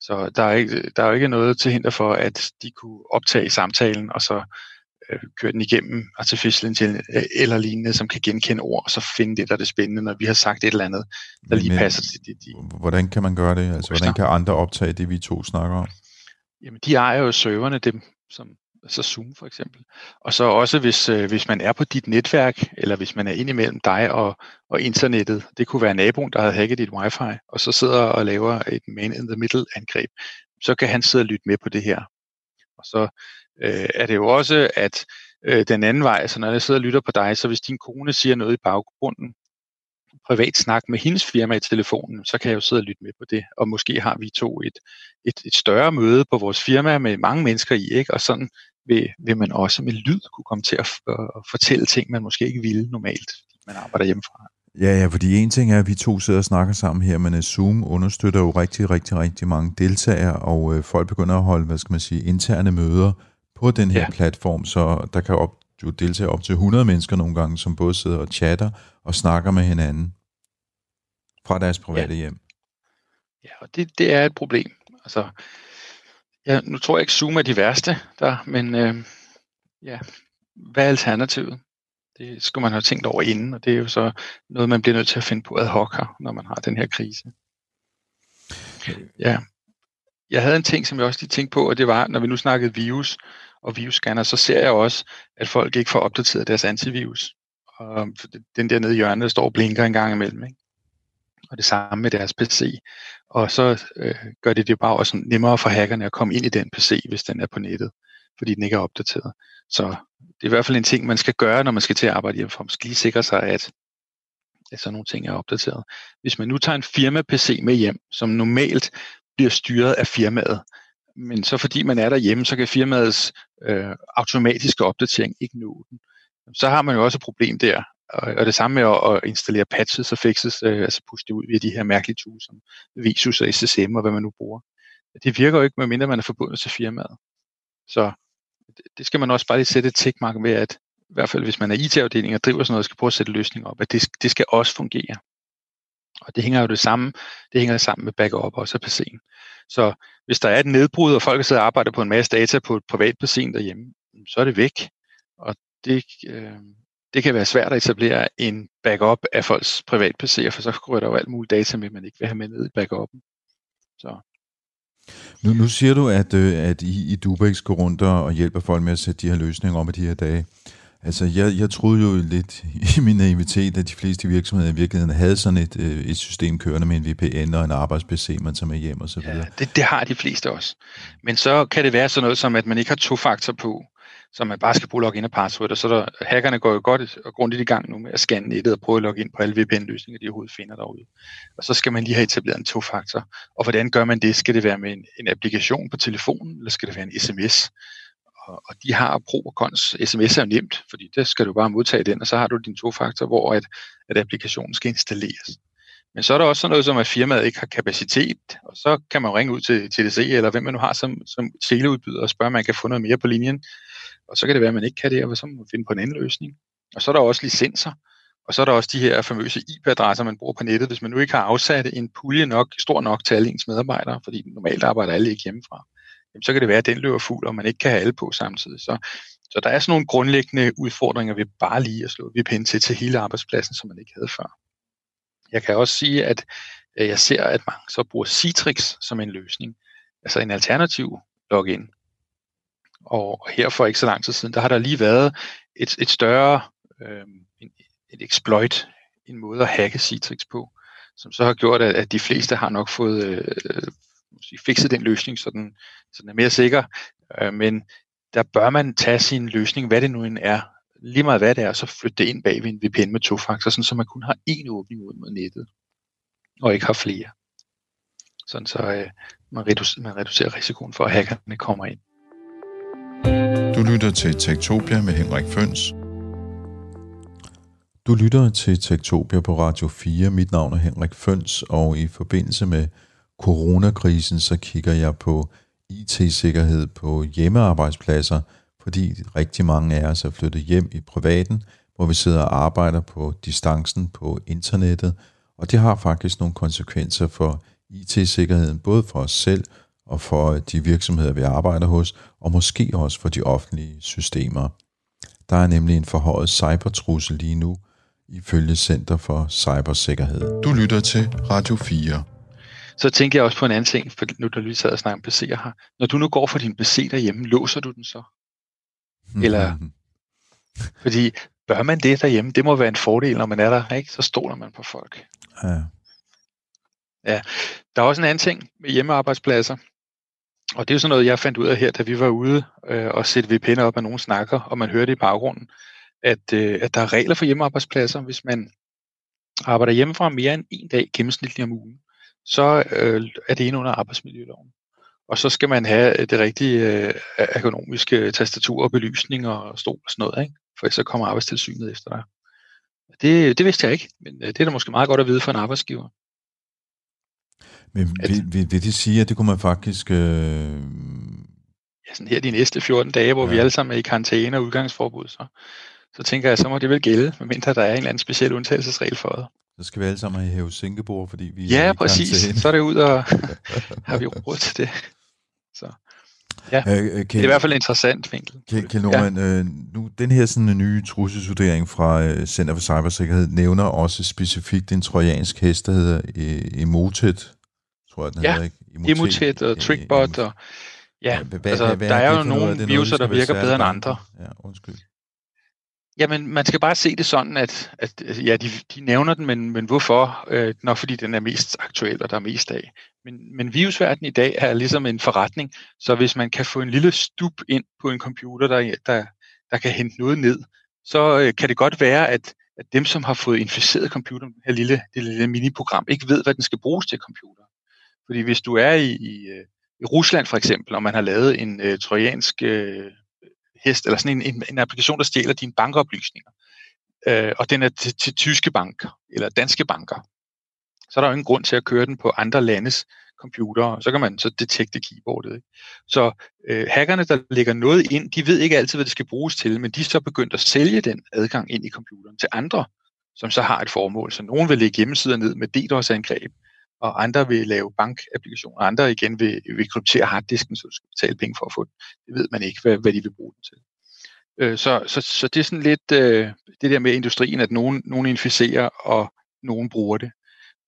Så der er, ikke, der er jo ikke noget til hinder for, at de kunne optage samtalen, og så køre den igennem artificial intelligence øh, eller lignende, som kan genkende ord, og så finde det, der er det spændende, når vi har sagt et eller andet, der lige Men, passer til det. De, hvordan kan man gøre det? Altså, hvordan kan andre optage det, vi to snakker om? Jamen, de ejer jo serverne, dem, som så Zoom for eksempel. Og så også hvis, øh, hvis man er på dit netværk, eller hvis man er ind imellem dig og, og internettet, det kunne være naboen, der har hacket dit wifi, og så sidder og laver et man in the middle angreb, så kan han sidde og lytte med på det her. Og så øh, er det jo også, at øh, den anden vej, så når jeg sidder og lytter på dig, så hvis din kone siger noget i baggrunden, privat snak med hendes firma i telefonen, så kan jeg jo sidde og lytte med på det. Og måske har vi to et, et, et større møde på vores firma med mange mennesker i, ikke? og sådan vil, vil man også med lyd kunne komme til at, at fortælle ting, man måske ikke ville normalt, fordi man arbejder hjemmefra. Ja, ja, fordi en ting er, at vi to sidder og snakker sammen her, men øh, Zoom understøtter jo rigtig, rigtig, rigtig mange deltagere, og øh, folk begynder at holde, hvad skal man sige, interne møder på den her ja. platform, så der kan op, jo deltage op til 100 mennesker nogle gange, som både sidder og chatter og snakker med hinanden fra deres private ja. hjem. Ja, og det, det er et problem. Altså, ja, nu tror jeg ikke, Zoom er de værste der, men øh, ja, hvad er alternativet? Det skulle man have tænkt over inden, og det er jo så noget, man bliver nødt til at finde på ad hoc her, når man har den her krise. Ja. Jeg havde en ting, som jeg også lige tænkte på, og det var, når vi nu snakkede virus og virusscanner, så ser jeg også, at folk ikke får opdateret deres antivirus. Og den der nede i hjørnet, der står og blinker en gang imellem. Ikke? Og det samme med deres PC. Og så øh, gør det det bare også nemmere for hackerne at komme ind i den PC, hvis den er på nettet, fordi den ikke er opdateret. Så det er i hvert fald en ting, man skal gøre, når man skal til at arbejde hjemmefra. Man skal lige sikre sig, at, at sådan nogle ting er opdateret. Hvis man nu tager en firma-PC med hjem, som normalt bliver styret af firmaet, men så fordi man er derhjemme, så kan firmaets øh, automatiske opdatering ikke nå den. Så har man jo også et problem der, og, og det samme med at, at installere patches og fixes, øh, altså push det ud via de her mærkelige tools som Visus og SSM og hvad man nu bruger. Det virker jo ikke, medmindre man er forbundet til firmaet. Så det skal man også bare lige sætte et tickmark ved, at i hvert fald hvis man er IT-afdeling og driver sådan noget, skal prøve at sætte løsninger op, at det, det skal også fungere. Og det hænger jo det samme, det hænger sammen med backup også af PC'en. Så hvis der er et nedbrud, og folk sidder og arbejder på en masse data på et privat PC derhjemme, så er det væk. Og det, øh, det kan være svært at etablere en backup af folks privat PC'er, for så går der jo alt muligt data med, man ikke vil have med ned i backuppen. Så. Nu, nu siger du, at, øh, at I i Dubex går rundt og hjælper folk med at sætte de her løsninger om i de her dage. Altså, jeg, jeg troede jo lidt i min naivitet, at de fleste virksomheder i virkeligheden havde sådan et, øh, et system kørende med en VPN og en arbejds-PC, man tager med hjem og så videre. Ja, det, det har de fleste også. Men så kan det være sådan noget som, at man ikke har to-faktor på, så man bare skal bruge login og password, og så der, hackerne går jo godt og grundigt i gang nu med at scanne nettet og prøve at logge ind på alle VPN-løsninger, de overhovedet finder derude. Og så skal man lige have etableret en to-faktor. Og hvordan gør man det? Skal det være med en, en applikation på telefonen, eller skal det være en sms? Og, og de har pro og cons. SMS er jo nemt, fordi der skal du bare modtage den, og så har du din to-faktor, hvor at, at applikationen skal installeres. Men så er der også sådan noget som, at firmaet ikke har kapacitet, og så kan man ringe ud til TDC, eller hvem man nu har som, som teleudbyder, og spørge, om man kan få noget mere på linjen. Og så kan det være, at man ikke kan det, og så må man finde på en anden løsning. Og så er der også licenser, og så er der også de her famøse IP-adresser, man bruger på nettet, hvis man nu ikke har afsat en pulje nok, stor nok til alle ens medarbejdere, fordi normalt arbejder alle ikke hjemmefra, jamen så kan det være, at den løber fuld, og man ikke kan have alle på samtidig. Så, så der er sådan nogle grundlæggende udfordringer ved bare lige at slå VPN til til hele arbejdspladsen, som man ikke havde før. Jeg kan også sige, at jeg ser, at mange så bruger Citrix som en løsning, altså en alternativ login. Og her for ikke så lang tid siden, der har der lige været et, et større øh, et exploit, en måde at hacke Citrix på, som så har gjort, at, at de fleste har nok fået øh, fikset den løsning, så den, så den er mere sikker. Øh, men der bør man tage sin løsning, hvad det nu end er, lige meget hvad det er, så flytte det ind bag ved en VPN med to faktorer, sådan så man kun har én åbning ud mod nettet, og ikke har flere. Sådan så øh, man, reducerer, man reducerer risikoen for, at hackerne kommer ind. Du lytter til Tektopia med Henrik Føns. Du lytter til Tektopia på Radio 4. Mit navn er Henrik Føns, og i forbindelse med coronakrisen, så kigger jeg på IT-sikkerhed på hjemmearbejdspladser, fordi rigtig mange af os er flyttet hjem i privaten, hvor vi sidder og arbejder på distancen på internettet, og det har faktisk nogle konsekvenser for IT-sikkerheden, både for os selv og for de virksomheder, vi arbejder hos, og måske også for de offentlige systemer. Der er nemlig en forhøjet cybertrussel lige nu, ifølge Center for Cybersikkerhed. Du lytter til Radio 4. Så tænker jeg også på en anden ting, for nu der lige sad og snakker om PC'er her. Når du nu går for din PC derhjemme, låser du den så? Eller, [laughs] fordi bør man det derhjemme? Det må være en fordel, når man er der, ikke? Så stoler man på folk. Ja. Ja, der er også en anden ting med hjemmearbejdspladser. Og det er jo sådan noget, jeg fandt ud af her, da vi var ude øh, og sætte VPN'er op, og nogen snakker, og man hører det i baggrunden, at, øh, at der er regler for hjemmearbejdspladser. Hvis man arbejder hjemmefra mere end en dag gennemsnitligt om ugen, så øh, er det inde under arbejdsmiljøloven. Og så skal man have det rigtige øh, økonomiske tastatur og belysning og stol og sådan noget, ikke? for så kommer arbejdstilsynet efter dig. Det, det vidste jeg ikke, men øh, det er da måske meget godt at vide for en arbejdsgiver. Men vil, vil, vil det sige, at det kunne man faktisk... Øh... Ja, sådan her de næste 14 dage, hvor ja. vi alle sammen er i karantæne og udgangsforbud, så, så tænker jeg, så må det vel gælde, medmindre der er en eller anden speciel undtagelsesregel for det. Så skal vi alle sammen have hæve Singapore, fordi vi Ja, præcis. Så er det ud og [laughs] har vi råd til det. Så. Ja, øh, øh det er i hvert fald en interessant vinkel. Kjell, Kjell Norman, ja. øh, nu, den her sådan, nye trusselsvurdering fra øh, Center for Cybersikkerhed nævner også specifikt en trojansk hest, der hedder øh, Emotet, tror jeg, den ja, hedder. Ikke? Emotet, Emotet og Trickbot, og ja, hva, altså, hva, der er jo nogle viruser, der virker bedre end andre. Ja, undskyld. Jamen, man skal bare se det sådan, at, at ja, de, de nævner den, men, men hvorfor? Øh, nok fordi den er mest aktuel, og der er mest af. Men, men virusverdenen i dag er ligesom en forretning, så hvis man kan få en lille stup ind på en computer, der, der, der kan hente noget ned, så øh, kan det godt være, at, at dem, som har fået inficeret computeren, det her lille, det lille mini-program, ikke ved, hvad den skal bruges til computer. Fordi hvis du er i, i, øh, i Rusland for eksempel, og man har lavet en øh, trojansk øh, hest, eller sådan en, en, en applikation, der stjæler dine bankoplysninger, øh, og den er til, til tyske banker, eller danske banker, så er der jo ingen grund til at køre den på andre landes computere, så kan man så detekte keyboardet. Ikke? Så øh, hackerne, der lægger noget ind, de ved ikke altid, hvad det skal bruges til, men de er så begyndt at sælge den adgang ind i computeren til andre, som så har et formål. Så nogen vil lægge hjemmesider ned med DDoS-angreb, og andre vil lave bankapplikationer, og andre igen vil, vil kryptere harddisken, så du skal betale penge for at få den. Det ved man ikke, hvad, hvad de vil bruge den til. Øh, så, så, så det er sådan lidt øh, det der med industrien, at nogen, nogen inficerer, og nogen bruger det.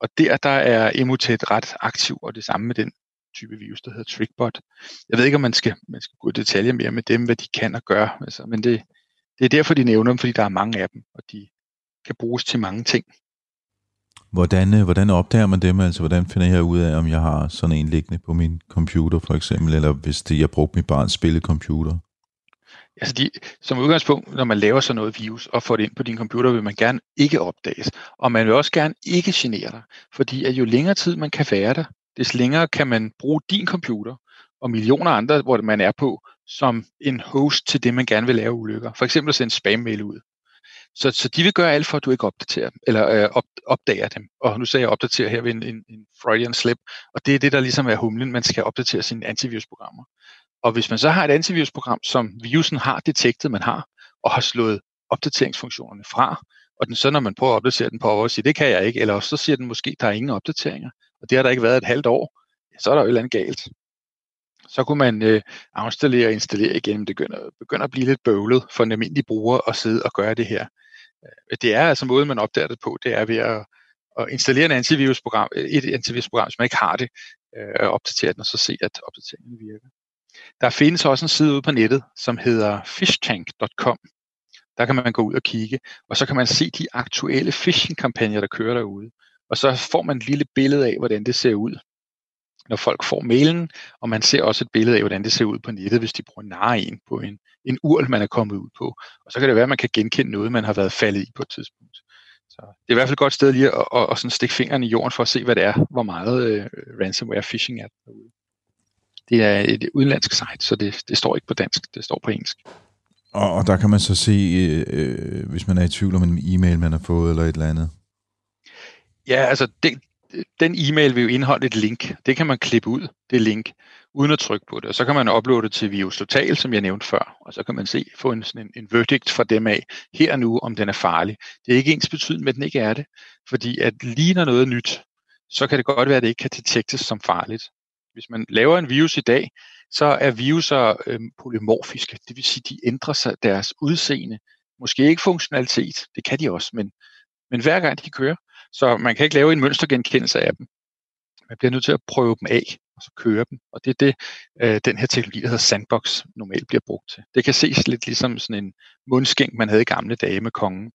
Og der, der er Emotet ret aktiv, og det samme med den type virus, der hedder Trickbot. Jeg ved ikke, om man skal, man skal gå i detaljer mere med dem, hvad de kan og gøre, altså, men det, det er derfor, de nævner dem, fordi der er mange af dem, og de kan bruges til mange ting. Hvordan, øh, hvordan opdager man dem? Altså, hvordan finder jeg ud af, om jeg har sådan en liggende på min computer, for eksempel, eller hvis det, jeg brugte mit barns spillecomputer? Altså de, som udgangspunkt, når man laver sådan noget virus og får det ind på din computer, vil man gerne ikke opdages. Og man vil også gerne ikke genere dig, fordi at jo længere tid man kan være der, des længere kan man bruge din computer og millioner andre, hvor man er på, som en host til det, man gerne vil lave ulykker. For eksempel at sende spam-mail ud. Så, så de vil gøre alt for, at du ikke opdaterer dem, eller øh, op, opdager dem. Og nu sagde jeg opdatere her ved en, en, en Freudian slip, og det er det, der ligesom er humlen, man skal opdatere sine antivirusprogrammer. Og hvis man så har et antivirusprogram, som virusen har detektet, man har, og har slået opdateringsfunktionerne fra, og den så når man prøver at opdatere den på over, siger, det kan jeg ikke, eller så siger den måske, der er ingen opdateringer, og det har der ikke været et halvt år, ja, så er der jo et eller andet galt. Så kunne man øh, afstallere og installere igen, det begynder, begynder at blive lidt bøvlet for en almindelig bruger at sidde og gøre det her. Øh, det er altså måden, man opdager det på, det er ved at, at installere en antivirusprogram, øh, et antivirusprogram, hvis man ikke har det, øh, og opdatere den, og så se, at opdateringen virker. Der findes også en side ude på nettet, som hedder fishtank.com. Der kan man gå ud og kigge, og så kan man se de aktuelle phishing-kampagner, der kører derude. Og så får man et lille billede af, hvordan det ser ud, når folk får mailen, og man ser også et billede af, hvordan det ser ud på nettet, hvis de bruger narre en på en, en url, man er kommet ud på. Og så kan det være, at man kan genkende noget, man har været faldet i på et tidspunkt. Så det er i hvert fald et godt sted lige at, at, at sådan stikke fingeren i jorden for at se, hvad det er, hvor meget uh, ransomware phishing er derude. Det er et udenlandsk site, så det, det står ikke på dansk, det står på engelsk. Og, og der kan man så se, øh, øh, hvis man er i tvivl om en e-mail, man har fået eller et eller andet. Ja, altså det, den e-mail vil jo indeholde et link. Det kan man klippe ud, det link, uden at trykke på det. Og så kan man uploade det til Virus Total, som jeg nævnte før. Og så kan man se, få en, sådan en, en verdict fra dem af, her nu, om den er farlig. Det er ikke ens med at den ikke er det. Fordi at lige når noget er nyt, så kan det godt være, at det ikke kan detektes som farligt. Hvis man laver en virus i dag, så er viruser øh, polymorfiske. Det vil sige, de ændrer sig deres udseende. Måske ikke funktionalitet, det kan de også, men, men hver gang de kører, så man kan ikke lave en mønstergenkendelse af dem. Man bliver nødt til at prøve dem af, og så køre dem. Og det er det, øh, den her teknologi, der hedder Sandbox, normalt bliver brugt til. Det kan ses lidt ligesom sådan en mundskænk, man havde i gamle dage med kongen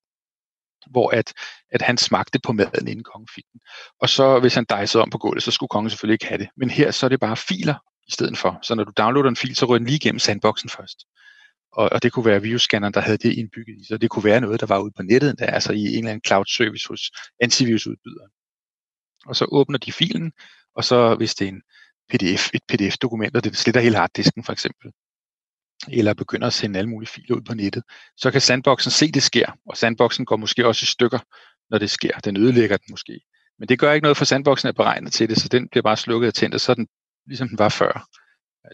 hvor at, at han smagte på maden, inden kongen fik den. Og så hvis han dejsede om på gulvet, så skulle kongen selvfølgelig ikke have det. Men her så er det bare filer i stedet for. Så når du downloader en fil, så rører den lige igennem sandboxen først. Og, og det kunne være virusscanneren, der havde det indbygget i. Så det kunne være noget, der var ude på nettet, der, altså i en eller anden cloud service hos antivirusudbyderen. Og så åbner de filen, og så hvis det er en PDF, et PDF-dokument, og det sletter hele harddisken for eksempel, eller begynder at sende alle mulige filer ud på nettet, så kan sandboxen se, det sker, og sandboxen går måske også i stykker, når det sker. Den ødelægger den måske. Men det gør ikke noget, for sandboxen er beregnet til det, så den bliver bare slukket og tændt, og så er den, ligesom den var før.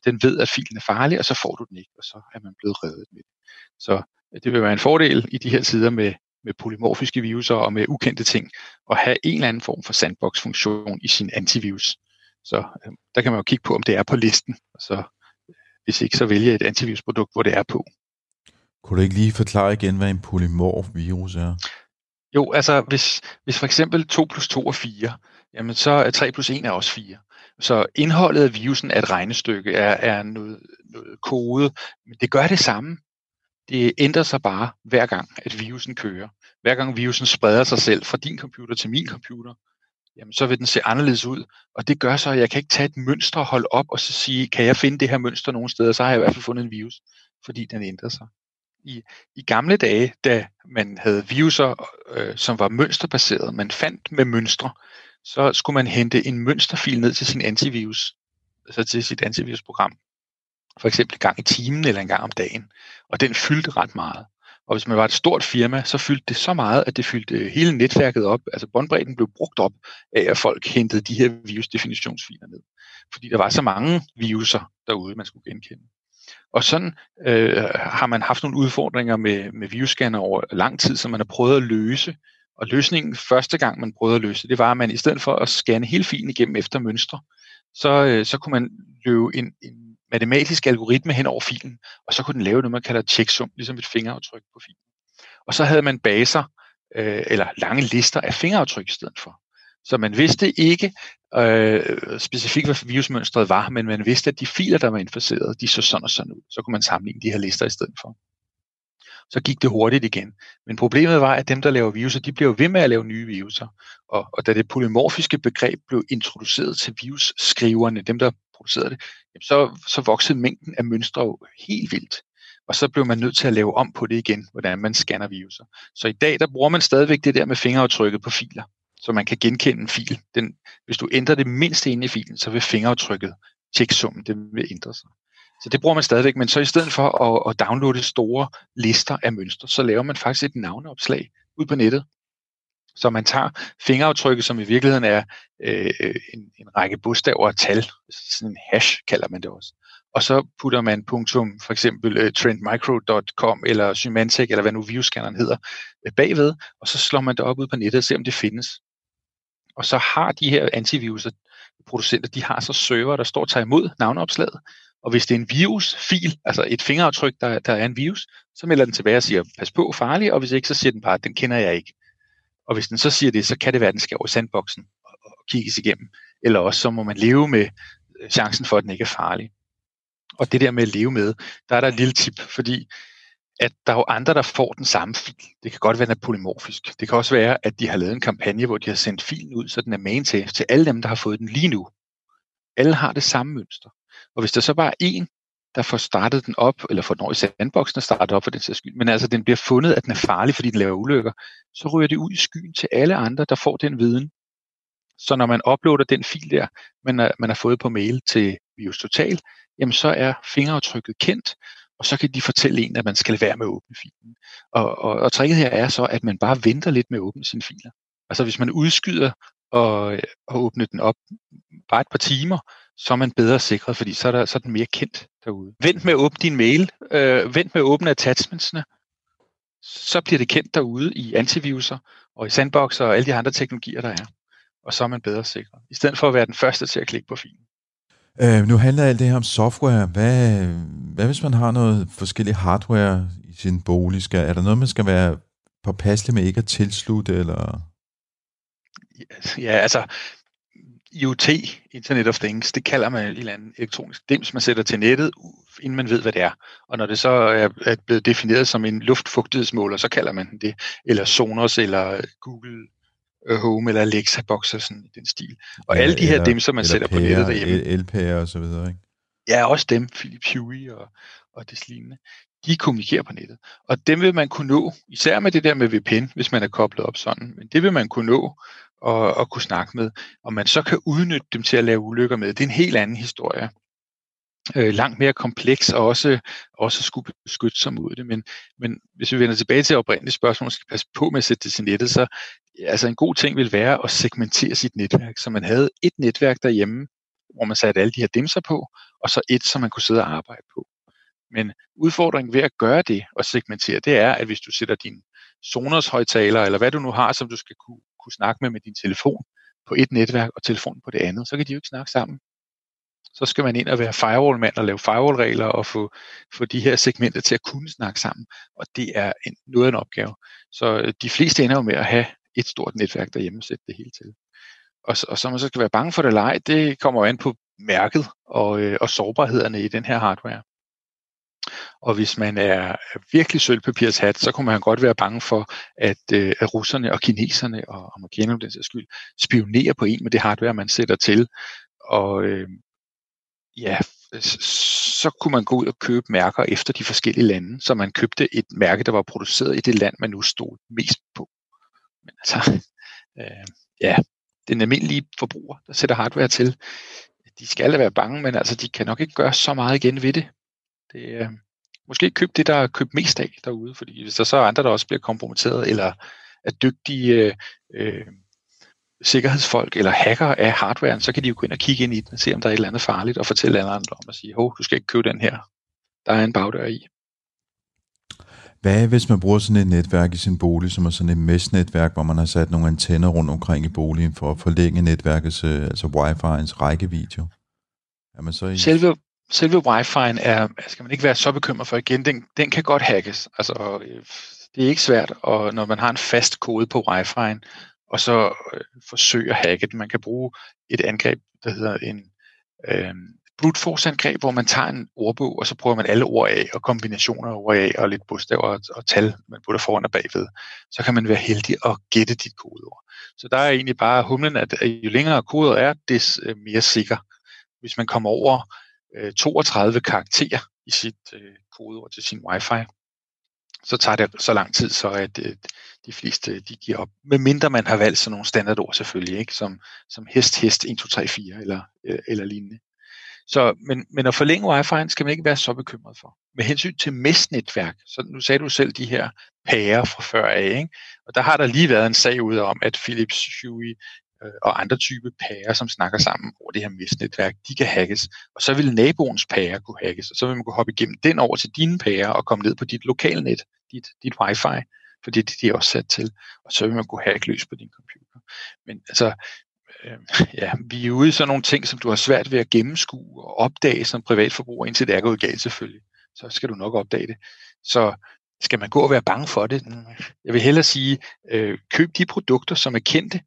Den ved, at filen er farlig, og så får du den ikke, og så er man blevet reddet med det. Så det vil være en fordel i de her tider med, med polymorfiske viruser og med ukendte ting, at have en eller anden form for sandbox-funktion i sin antivirus. Så øh, der kan man jo kigge på, om det er på listen, og så hvis ikke, så vælge et antivirusprodukt, hvor det er på. Kunne du ikke lige forklare igen, hvad en polymorf virus er? Jo, altså hvis, hvis for eksempel 2 plus 2 er 4, jamen så er 3 plus 1 er også 4. Så indholdet af virusen er et regnestykke, er, er noget, noget kode, men det gør det samme. Det ændrer sig bare hver gang, at virusen kører. Hver gang virusen spreder sig selv fra din computer til min computer, jamen så vil den se anderledes ud. Og det gør så, at jeg kan ikke tage et mønster og holde op og så sige, kan jeg finde det her mønster nogen steder, så har jeg i hvert fald fundet en virus, fordi den ændrer sig. I, i gamle dage, da man havde viruser, øh, som var mønsterbaseret, man fandt med mønstre, så skulle man hente en mønsterfil ned til sin antivirus, altså til sit antivirusprogram. For eksempel en gang i timen eller en gang om dagen. Og den fyldte ret meget. Og hvis man var et stort firma, så fyldte det så meget, at det fyldte hele netværket op. Altså båndbredden blev brugt op af, at folk hentede de her virusdefinitionsfiler ned. Fordi der var så mange viruser derude, man skulle genkende. Og sådan øh, har man haft nogle udfordringer med, med virusscanner over lang tid, som man har prøvet at løse Og løsningen første gang, man prøvede at løse det, var, at man i stedet for at scanne hele filen igennem efter mønstre, så, øh, så kunne man løbe en, en matematisk algoritme hen over filen, og så kunne den lave noget, man kalder checksum, ligesom et fingeraftryk på filen. Og så havde man baser, øh, eller lange lister af fingeraftryk i stedet for. Så man vidste ikke øh, specifikt, hvad virusmønstret var, men man vidste, at de filer, der var inficeret, de så sådan og sådan ud. Så kunne man sammenligne de her lister i stedet for. Så gik det hurtigt igen. Men problemet var, at dem, der laver viruser, de blev ved med at lave nye viruser. Og, og da det polymorfiske begreb blev introduceret til virusskriverne, dem der producerede det, jamen så, så voksede mængden af mønstre jo helt vildt. Og så blev man nødt til at lave om på det igen, hvordan man scanner viruser. Så i dag, der bruger man stadigvæk det der med fingeraftrykket på filer så man kan genkende en fil. Den, hvis du ændrer det mindste inde i filen, så vil fingeraftrykket, tjeksummen, det vil ændre sig. Så det bruger man stadigvæk, men så i stedet for at, at downloade store lister af mønstre, så laver man faktisk et navneopslag ud på nettet. Så man tager fingeraftrykket, som i virkeligheden er øh, en, en række bogstaver og tal, sådan en hash kalder man det også. Og så putter man punktum, for eksempel øh, uh, trendmicro.com eller Symantec, eller hvad nu viewscanneren hedder, øh, bagved, og så slår man det op ud på nettet og ser, om det findes. Og så har de her antivirusproducenter, de har så server, der står og tager imod navneopslaget. Og hvis det er en virusfil, altså et fingeraftryk, der, der er en virus, så melder den tilbage og siger, pas på, farlig, og hvis ikke, så siger den bare, den kender jeg ikke. Og hvis den så siger det, så kan det være, at den skal over sandboksen og, og kigges igennem. Eller også så må man leve med øh, chancen for, at den ikke er farlig. Og det der med at leve med, der er der et lille tip, fordi at der er jo andre, der får den samme fil. Det kan godt være, at den er polymorfisk. Det kan også være, at de har lavet en kampagne, hvor de har sendt filen ud, så den er main til, til alle dem, der har fået den lige nu. Alle har det samme mønster. Og hvis der så bare er en, der får startet den op, eller får den over i sandboksen og startet op for den sags skyld, men altså den bliver fundet, at den er farlig, fordi den laver ulykker, så ryger det ud i skyen til alle andre, der får den viden. Så når man uploader den fil der, man, er, man har fået på mail til Virus Total, jamen så er fingeraftrykket kendt, og så kan de fortælle en, at man skal være med at åbne filen. Og, og, og tricket her er så, at man bare venter lidt med at åbne sine filer. Altså hvis man udskyder og, og åbne den op bare et par timer, så er man bedre sikret, fordi så er, der, så er den mere kendt derude. Vent med at åbne din mail, øh, vent med at åbne attachmentsene, så bliver det kendt derude i antiviruser og i sandboxer og alle de andre teknologier, der er. Og så er man bedre sikret, i stedet for at være den første til at klikke på filen. Øh, nu handler alt det her om software. Hvad, hvad hvis man har noget forskellige hardware i sin bolig? Skal, er der noget, man skal være påpasselig med ikke at tilslutte? Eller? Ja, altså IoT, Internet of Things, det kalder man et eller andet elektronisk dims, man sætter til nettet, inden man ved, hvad det er. Og når det så er, blevet defineret som en luftfugtighedsmåler, så kalder man det, eller Sonos, eller Google Home eller Alexa boxer sådan i den stil. Og ja, alle de her dem, som man sætter på nettet derhjemme. LP'er og så videre, ikke? Ja, også dem, Philips Hue og, og det lignende. De kommunikerer på nettet. Og dem vil man kunne nå, især med det der med VPN, hvis man er koblet op sådan. Men det vil man kunne nå og, og kunne snakke med. Og man så kan udnytte dem til at lave ulykker med. Det er en helt anden historie øh, langt mere kompleks og også, også skulle beskytte sig mod det. Men, men hvis vi vender tilbage til oprindeligt spørgsmål, skal passe på med at sætte det til nettet, så altså en god ting vil være at segmentere sit netværk, så man havde et netværk derhjemme, hvor man satte alle de her dimser på, og så et, som man kunne sidde og arbejde på. Men udfordringen ved at gøre det og segmentere, det er, at hvis du sætter din Sonos højtaler, eller hvad du nu har, som du skal kunne, kunne snakke med med din telefon på et netværk, og telefonen på det andet, så kan de jo ikke snakke sammen så skal man ind og være firewall-mand og lave firewall-regler og få, få de her segmenter til at kunne snakke sammen. Og det er en, noget af en opgave. Så øh, de fleste ender jo med at have et stort netværk derhjemme og sætte det hele til. Og, og så man så skal være bange for det eller ej, det kommer jo an på mærket og, øh, og sårbarhederne i den her hardware. Og hvis man er virkelig sølvpapirshat, så kunne man godt være bange for, at, øh, at russerne og kineserne og amerikanerne den sags skyld spionerer på en med det hardware, man sætter til. Og, øh, ja, så kunne man gå ud og købe mærker efter de forskellige lande, så man købte et mærke, der var produceret i det land, man nu stod mest på. Men altså, øh, ja, den almindelige forbruger, der sætter hardware til, de skal være bange, men altså, de kan nok ikke gøre så meget igen ved det. det øh, måske køb det, der er købt mest af derude, fordi hvis der så er andre, der også bliver kompromitteret, eller er dygtige øh, øh, sikkerhedsfolk eller hacker af hardwaren, så kan de jo gå ind og kigge ind i den og se, om der er et eller andet farligt, og fortælle alle andre om at sige, hov, du skal ikke købe den her. Der er en bagdør i. Hvad hvis man bruger sådan et netværk i sin bolig, som er sådan et mesh-netværk, hvor man har sat nogle antenner rundt omkring i boligen for at forlænge netværkets, øh, altså wifi'ens rækkevidde? Er man så i... Selve, selve wifi'en er, skal man ikke være så bekymret for igen, den, den kan godt hackes. Altså, øh, det er ikke svært, og når man har en fast kode på wifi'en, og så øh, forsøge at hacke den. Man kan bruge et angreb, der hedder en øh, brute force angreb, hvor man tager en ordbog, og så prøver man alle ord af, og kombinationer af ord af, og lidt bogstaver og, og tal, man putter foran og bagved. Så kan man være heldig at gætte dit kodeord. Så der er egentlig bare humlen, at jo længere kodet er, des øh, mere sikker. Hvis man kommer over øh, 32 karakterer i sit øh, kodeord til sin wifi, så tager det så lang tid, så at øh, de fleste de giver op. Med mindre man har valgt sådan nogle standardord selvfølgelig, ikke? Som, som hest, hest, 1, 2, 3, 4 eller, øh, eller lignende. Så, men, men at forlænge wifi'en skal man ikke være så bekymret for. Med hensyn til mestnetværk, så nu sagde du selv de her pærer fra før af, ikke? og der har der lige været en sag ud om, at Philips Hue øh, og andre type pærer, som snakker sammen over det her mestnetværk, de kan hackes. Og så vil naboens pærer kunne hackes, og så vil man kunne hoppe igennem den over til dine pærer og komme ned på dit lokalnet, dit, dit wifi, fordi det de er også sat til, og så vil man kunne have et løs på din computer. Men altså, øh, [laughs] ja, vi er ude i sådan nogle ting, som du har svært ved at gennemskue og opdage som privatforbruger, indtil det er gået galt selvfølgelig. Så skal du nok opdage det. Så skal man gå og være bange for det? Mm, jeg vil hellere sige, øh, køb de produkter, som er kendte,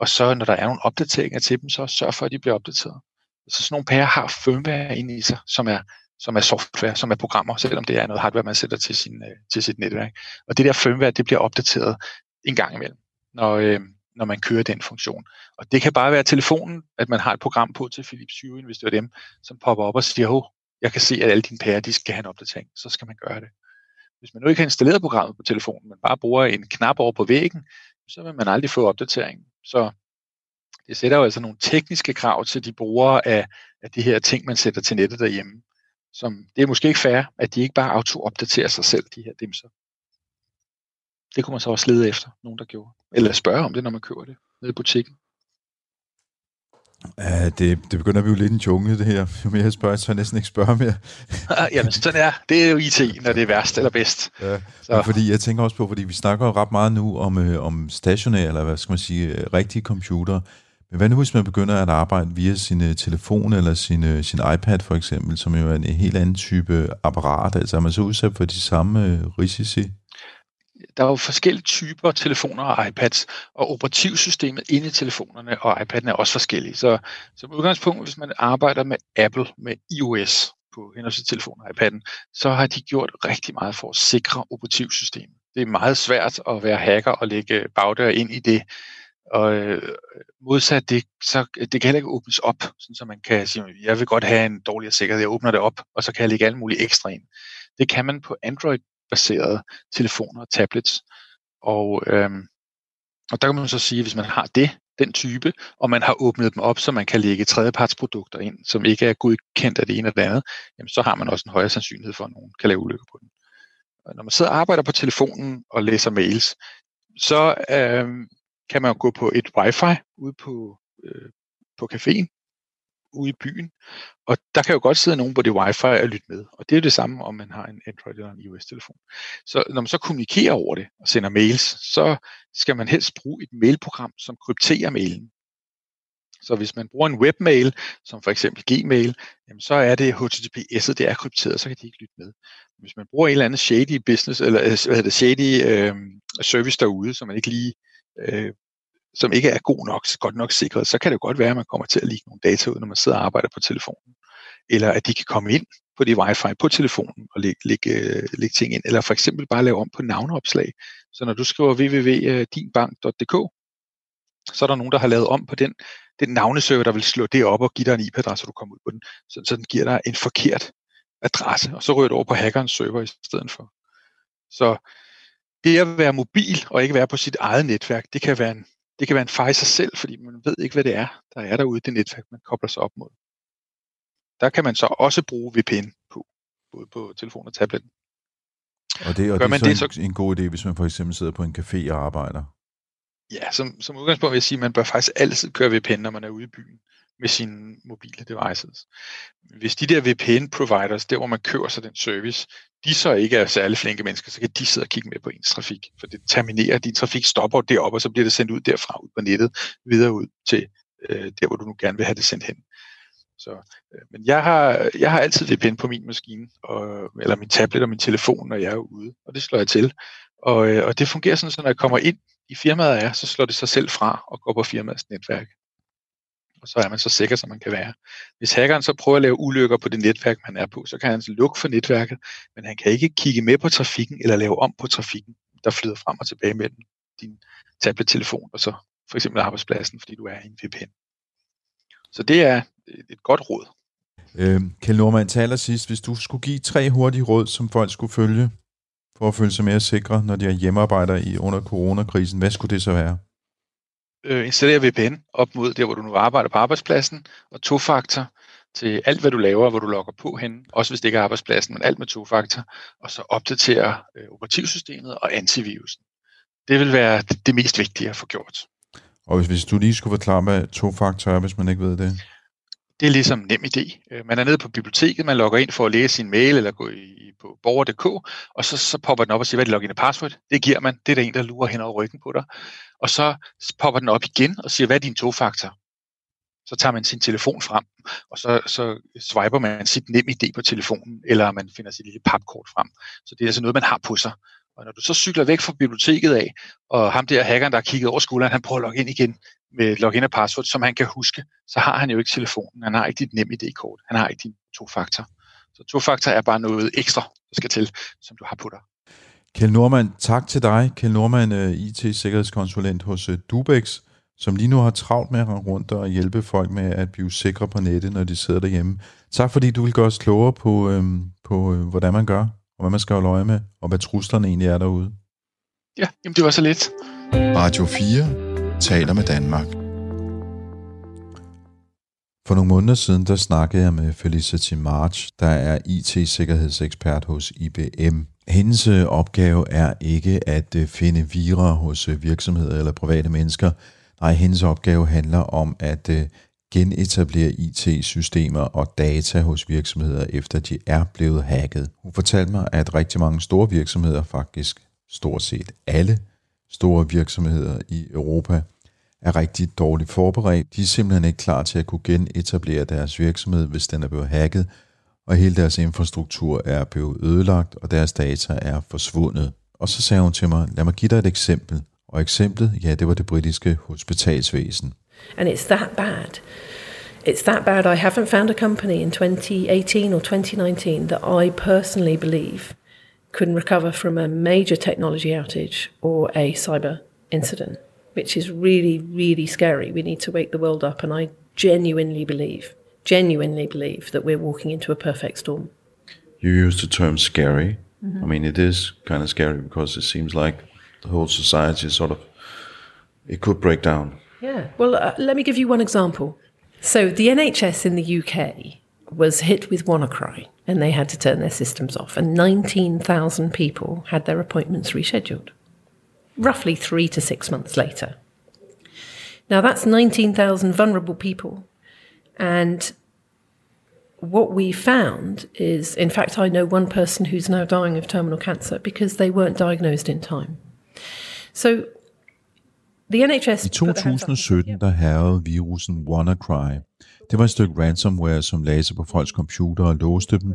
og så når der er nogle opdateringer til dem, så sørg for, at de bliver opdateret. Så sådan nogle pærer har firmware inde i sig, som er, som er software, som er programmer, selvom det er noget hardware, man sætter til, sin, øh, til sit netværk. Og det der firmware, det bliver opdateret en gang imellem, når, øh, når man kører den funktion. Og det kan bare være telefonen, at man har et program på til Philips Hue, hvis det er dem, som popper op og siger, oh, jeg kan se, at alle dine pærer, de skal have en opdatering, så skal man gøre det. Hvis man nu ikke har installeret programmet på telefonen, men bare bruger en knap over på væggen, så vil man aldrig få opdateringen. Så det sætter jo altså nogle tekniske krav til de brugere af, af de her ting, man sætter til nettet derhjemme. Som, det er måske ikke fair, at de ikke bare auto-opdaterer sig selv, de her dimser. Det kunne man så også lede efter, nogen der gjorde. Eller spørge om det, når man køber det nede i butikken. Ja, det, det begynder vi jo lidt en jungle, det her. Jo mere jeg spørger, så jeg næsten ikke spørger mere. [laughs] Jamen, sådan er det. er jo IT, når det er værst eller bedst. Ja, så. fordi jeg tænker også på, fordi vi snakker jo ret meget nu om, øh, om stationære, eller hvad skal man sige, øh, rigtige computer. Men hvad nu, hvis man begynder at arbejde via sin øh, telefon eller sin, øh, sin iPad for eksempel, som jo er en helt anden type apparat? Altså er man så udsat for de samme øh, risici? der er jo forskellige typer telefoner og iPads, og operativsystemet inde i telefonerne og iPad'en er også forskellige. Så som udgangspunkt, hvis man arbejder med Apple, med iOS på henholdsvis telefonen og iPad'en, så har de gjort rigtig meget for at sikre operativsystemet. Det er meget svært at være hacker og lægge bagdør ind i det. Og øh, modsat det, så det kan heller ikke åbnes op, sådan så man kan sige, jeg vil godt have en dårligere sikkerhed, jeg åbner det op, og så kan jeg lægge alt muligt ekstra ind. Det kan man på Android baserede telefoner og tablets. Og, øhm, og der kan man så sige, hvis man har det, den type, og man har åbnet dem op, så man kan lægge tredjepartsprodukter ind, som ikke er godkendt af det ene eller det andet, jamen så har man også en højere sandsynlighed for, at nogen kan lave ulykker på den. Og når man sidder og arbejder på telefonen og læser mails, så øhm, kan man gå på et wifi ude på, øh, på caféen, ude i byen. Og der kan jo godt sidde nogen på det wifi og lytte med. Og det er jo det samme, om man har en Android eller en iOS-telefon. Så når man så kommunikerer over det og sender mails, så skal man helst bruge et mailprogram, som krypterer mailen. Så hvis man bruger en webmail, som for eksempel Gmail, jamen så er det HTTPS'et, det er krypteret, så kan de ikke lytte med. Hvis man bruger en eller anden shady business, eller øh, hvad hedder det, shady øh, service derude, som man ikke lige øh, som ikke er god nok, godt nok sikret, så kan det jo godt være, at man kommer til at ligge nogle data ud, når man sidder og arbejder på telefonen. Eller at de kan komme ind på det wifi på telefonen og lægge, lægge, lægge ting ind. Eller for eksempel bare lave om på navneopslag. Så når du skriver www.dinbank.dk, øh, så er der nogen, der har lavet om på den, den navneserver, der vil slå det op og give dig en IP-adresse, så du kommer ud på den. Så, så den giver dig en forkert adresse, og så ryger du over på hackerens server i stedet for. Så det at være mobil og ikke være på sit eget netværk, det kan være en, det kan være en far i sig selv, fordi man ved ikke, hvad det er, der er derude i det netværk, man kobler sig op mod. Der kan man så også bruge VPN på, både på telefon og tabletten. Og det, og Gør det er man så, det, så en god idé, hvis man for eksempel sidder på en café og arbejder? Ja, som, som udgangspunkt vil jeg sige, at man bør faktisk altid køre VPN, når man er ude i byen med sine mobile devices. Hvis de der VPN-providers, der hvor man kører sig den service, de så ikke er særlig flinke mennesker, så kan de sidde og kigge med på ens trafik, for det terminerer, din trafik stopper deroppe, og så bliver det sendt ud derfra, ud på nettet, videre ud til øh, der, hvor du nu gerne vil have det sendt hen. Så, øh, men jeg har, jeg har altid VPN på min maskine, og, eller min tablet og min telefon, når jeg er ude, og det slår jeg til. Og, øh, og det fungerer sådan, at når jeg kommer ind i firmaet er, så slår det sig selv fra og går på firmaets netværk. Og så er man så sikker, som man kan være. Hvis hackeren så prøver at lave ulykker på det netværk, man er på, så kan han lukke for netværket, men han kan ikke kigge med på trafikken eller lave om på trafikken, der flyder frem og tilbage mellem din tablet-telefon og så for eksempel arbejdspladsen, fordi du er i en VPN. Så det er øh, et godt råd. Øhm, Kjell Norman, til allersidst, hvis du skulle give tre hurtige råd, som folk skulle følge, for at føle sig mere sikre, når de er hjemmearbejder i under coronakrisen, hvad skulle det så være? Øh, installere VPN op mod der, hvor du nu arbejder på arbejdspladsen, og to-faktor til alt, hvad du laver, hvor du logger på hen, også hvis det ikke er arbejdspladsen, men alt med to-faktor, og så opdatere øh, operativsystemet og antivirusen. Det vil være det, det mest vigtige at få gjort. Og hvis, hvis du lige skulle forklare, hvad to-faktor er, hvis man ikke ved det? Det er ligesom nem idé. Øh, man er nede på biblioteket, man logger ind for at læse sin mail eller gå i, på borger.dk, og så, så popper den op og siger, hvad er det login og password? Det giver man. Det er der en, der lurer hen over ryggen på dig. Og så popper den op igen og siger, hvad er din tofaktor? Så tager man sin telefon frem, og så, så swiper man sit nem idé på telefonen, eller man finder sit lille papkort frem. Så det er altså noget, man har på sig. Og når du så cykler væk fra biblioteket af, og ham der hackeren, der har kigget over skulderen, han prøver at logge ind igen med login og password, som han kan huske, så har han jo ikke telefonen. Han har ikke dit nem ID-kort. Han har ikke din to-faktor. Så to-faktor er bare noget ekstra, der skal til, som du har på dig. Kjell Norman, tak til dig. Kjell Norman, øh, IT-sikkerhedskonsulent hos øh, Dubex, som lige nu har travlt med at rende rundt og hjælpe folk med at blive sikre på nettet, når de sidder derhjemme. Tak fordi du vil gøre os klogere på, øhm, på øh, hvordan man gør, og hvad man skal holde øje med, og hvad truslerne egentlig er derude. Ja, jamen det var så lidt. Radio 4 taler med Danmark. For nogle måneder siden, der snakkede jeg med Felicity March, der er IT-sikkerhedsekspert hos IBM. Hendes øh, opgave er ikke at øh, finde virer hos øh, virksomheder eller private mennesker. Nej, hendes opgave handler om at genetablere IT-systemer og data hos virksomheder, efter de er blevet hacket. Hun fortalte mig, at rigtig mange store virksomheder, faktisk stort set alle store virksomheder i Europa, er rigtig dårligt forberedt. De er simpelthen ikke klar til at kunne genetablere deres virksomhed, hvis den er blevet hacket, og hele deres infrastruktur er blevet ødelagt, og deres data er forsvundet. Og så sagde hun til mig, lad mig give dig et eksempel. Og eksemplet, ja, det var det britiske hospitalsvæsen. And it's that bad. It's that bad. I haven't found a company in 2018 or 2019 that I personally believe couldn't recover from a major technology outage or a cyber incident, which is really, really scary. We need to wake the world up, and I genuinely believe genuinely believe that we're walking into a perfect storm. You use the term scary. Mm-hmm. I mean, it is kind of scary because it seems like the whole society is sort of, it could break down. Yeah. Well, uh, let me give you one example. So the NHS in the UK was hit with WannaCry and they had to turn their systems off, and 19,000 people had their appointments rescheduled, roughly three to six months later. Now, that's 19,000 vulnerable people and what we found is, in fact, I know one person who's now dying of terminal cancer because they weren't diagnosed in time. So the NHS... I 2017 der herrede virusen WannaCry. Det var et stykke ransomware, som lagde sig på folks computer og låste dem,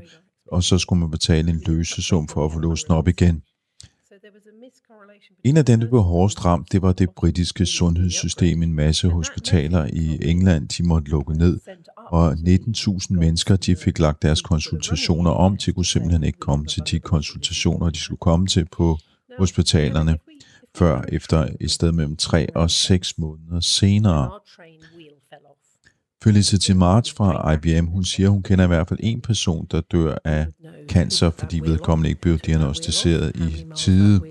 og så skulle man betale en løsesum for at få låst den op igen. En af dem, der blev hårdest ramt, det var det britiske sundhedssystem. En masse hospitaler i England, de måtte lukke ned, og 19.000 mennesker, de fik lagt deres konsultationer om. De kunne simpelthen ikke komme til de konsultationer, de skulle komme til på hospitalerne, før efter et sted mellem 3 og 6 måneder senere. Felicity March fra IBM, hun siger, hun kender i hvert fald en person, der dør af cancer, fordi vedkommende ikke blev diagnostiseret i tide.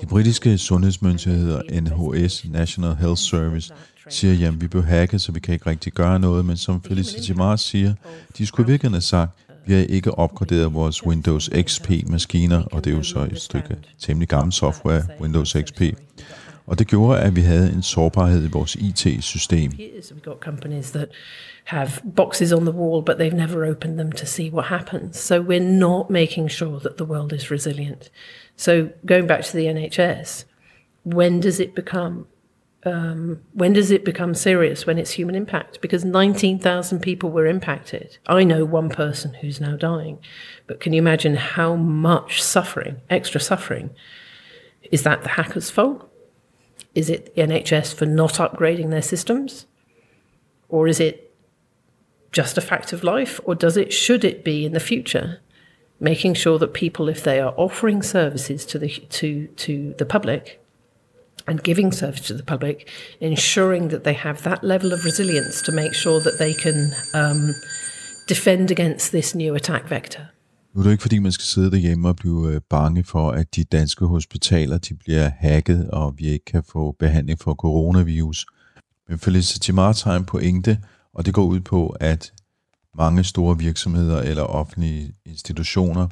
De britiske sundhedsmyndigheder, NHS, National Health Service, siger, jamen vi blev hacket, så vi kan ikke rigtig gøre noget, men som Felicity Mars siger, de skulle virkelig have sagt, vi har ikke opgraderet vores Windows XP-maskiner, og det er jo så et stykke temmelig gammel software, Windows XP. Og det gjorde, at vi havde en sårbarhed i vores IT-system. got companies that have boxes on the wall but they've never opened them to see what happens so we're not making sure that the world is resilient so going back to the nhs when does it become um, when does it become serious? When it's human impact? Because 19000 people were impacted. I know one person who's now dying but can you imagine how much suffering extra suffering? Is that the hacker's fault? Is it the nhs for not upgrading their systems? Or is it just a fact of life? Or does it should it be in the future making sure that people if they are offering services to the to to the public and giving service to the public ensuring that they have that level of resilience to make sure that they can um, defend against this new attack vector Nu er det ikke fordi, man skal sidde derhjemme og blive øh, bange for, at de danske hospitaler de bliver hacket, og vi ikke kan få behandling for coronavirus. Men Felicity Mars har en pointe, og det går ud på, at mange store virksomheder eller offentlige institutioner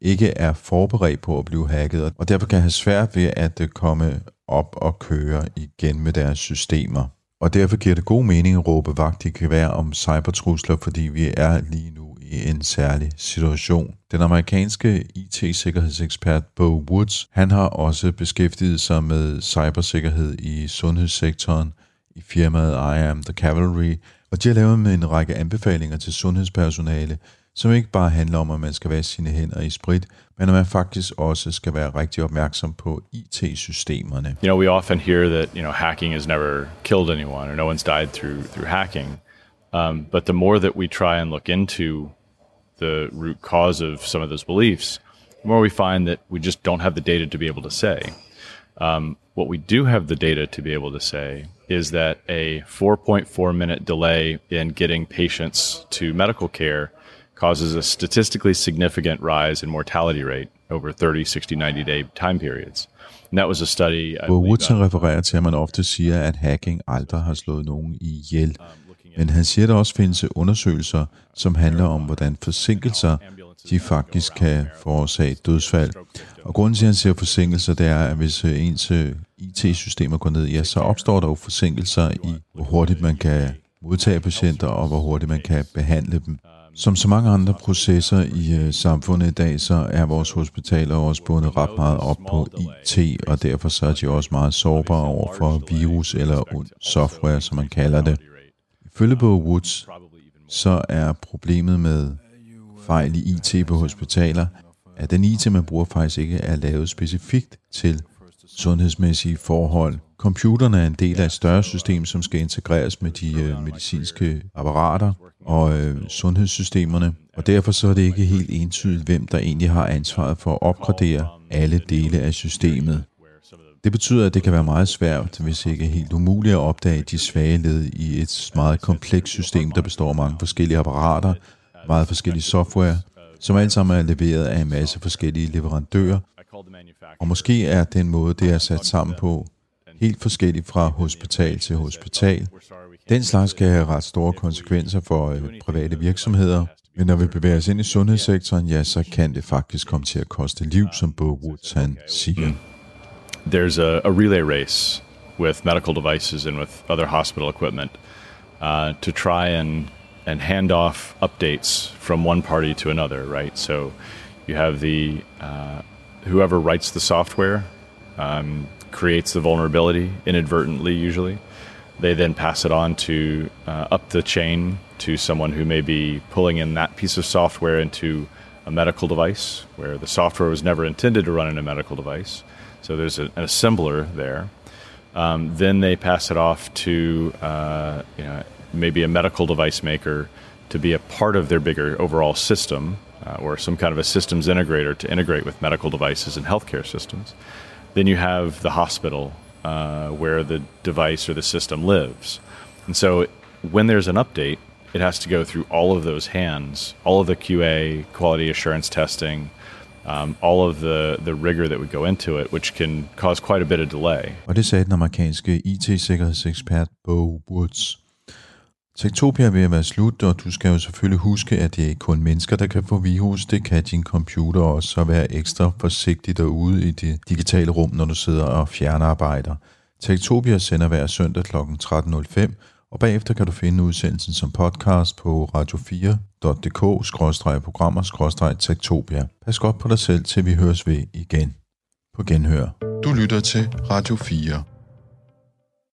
ikke er forberedt på at blive hacket, og derfor kan have svært ved at øh, komme op og køre igen med deres systemer. Og derfor giver det god mening at råbe vagt i gevær om cybertrusler, fordi vi er lige nu i en særlig situation. Den amerikanske IT-sikkerhedsekspert Bo Woods, han har også beskæftiget sig med cybersikkerhed i sundhedssektoren i firmaet I Am The Cavalry, og de har lavet med en række anbefalinger til sundhedspersonale, som ikke bare handler om, at man skal vaske sine hænder i sprit, men at man faktisk også skal være rigtig opmærksom på IT-systemerne. You know, we often hear that you know hacking has never killed anyone or no one's died through through hacking, um, but the more that we try and look into the root cause of some of those beliefs, the more we find that we just don't have the data to be able to say. Um, what we do have the data to be able to say is that a 4.4 minute delay in getting patients to medical care causes a statistically significant rise in mortality rate over 30, 60, 90 day time periods. And that was a study. I Bo believe, Woods han uh, refererer til, at man ofte siger, at hacking aldrig har slået nogen ihjel. Men han siger, at der også findes undersøgelser, som handler om, hvordan forsinkelser de faktisk kan forårsage dødsfald. Og grunden til, at han siger forsinkelser, det er, at hvis øh, ens øh, IT-systemer går ned, ja, så opstår der jo forsinkelser i, hvor hurtigt man kan modtage patienter, og hvor hurtigt man kan behandle dem. Som så mange andre processer i øh, samfundet i dag, så er vores hospitaler også bundet ret meget op på IT, og derfor så er de også meget sårbare over for virus eller ond software, som man kalder det. Ifølge på Woods, så er problemet med fejl i IT på hospitaler, at den IT, man bruger, faktisk ikke er lavet specifikt til sundhedsmæssige forhold. Computerne er en del af et større system, som skal integreres med de øh, medicinske apparater og øh, sundhedssystemerne, og derfor så er det ikke helt entydigt, hvem der egentlig har ansvaret for at opgradere alle dele af systemet. Det betyder, at det kan være meget svært, hvis ikke helt umuligt at opdage de svage led i et meget komplekst system, der består af mange forskellige apparater, meget forskellige software, som alle sammen er leveret af en masse forskellige leverandører, og måske er den måde, det er sat sammen på, helt forskelligt fra hospital til hospital. Den slags kan have ret store konsekvenser for øh, private virksomheder, men når vi bevæger os ind i sundhedssektoren, ja, så kan det faktisk komme til at koste liv, som Bo Woods han siger. there's a, a relay race with medical devices and with other hospital equipment uh, to try and and hand off updates from one party to another, right? So you have the uh, whoever writes the software um, creates the vulnerability inadvertently, usually. They then pass it on to uh, up the chain to someone who may be pulling in that piece of software into a medical device where the software was never intended to run in a medical device. So there's a, an assembler there. Um, then they pass it off to uh, you know maybe a medical device maker to be a part of their bigger overall system uh, or some kind of a systems integrator to integrate with medical devices and healthcare systems. Then you have the hospital uh, where the device or the system lives. And so when there's an update, it has to go through all of those hands, all of the QA, quality assurance testing, um, all of the, the rigor that would go into it, which can cause quite a bit of delay. Og det sagde den amerikanske IT-sikkerhedsekspert Bo Woods. Tektopia er ved være slut, og du skal jo selvfølgelig huske, at det er kun mennesker, der kan få virus. Det kan din computer også, så vær ekstra forsigtig derude i det digitale rum, når du sidder og fjernarbejder. Tektopia sender hver søndag kl. 13.05, og bagefter kan du finde udsendelsen som podcast på radio4.dk-programmer-tektopia. Pas godt på dig selv, til vi høres ved igen. På genhør. Du lytter til Radio 4.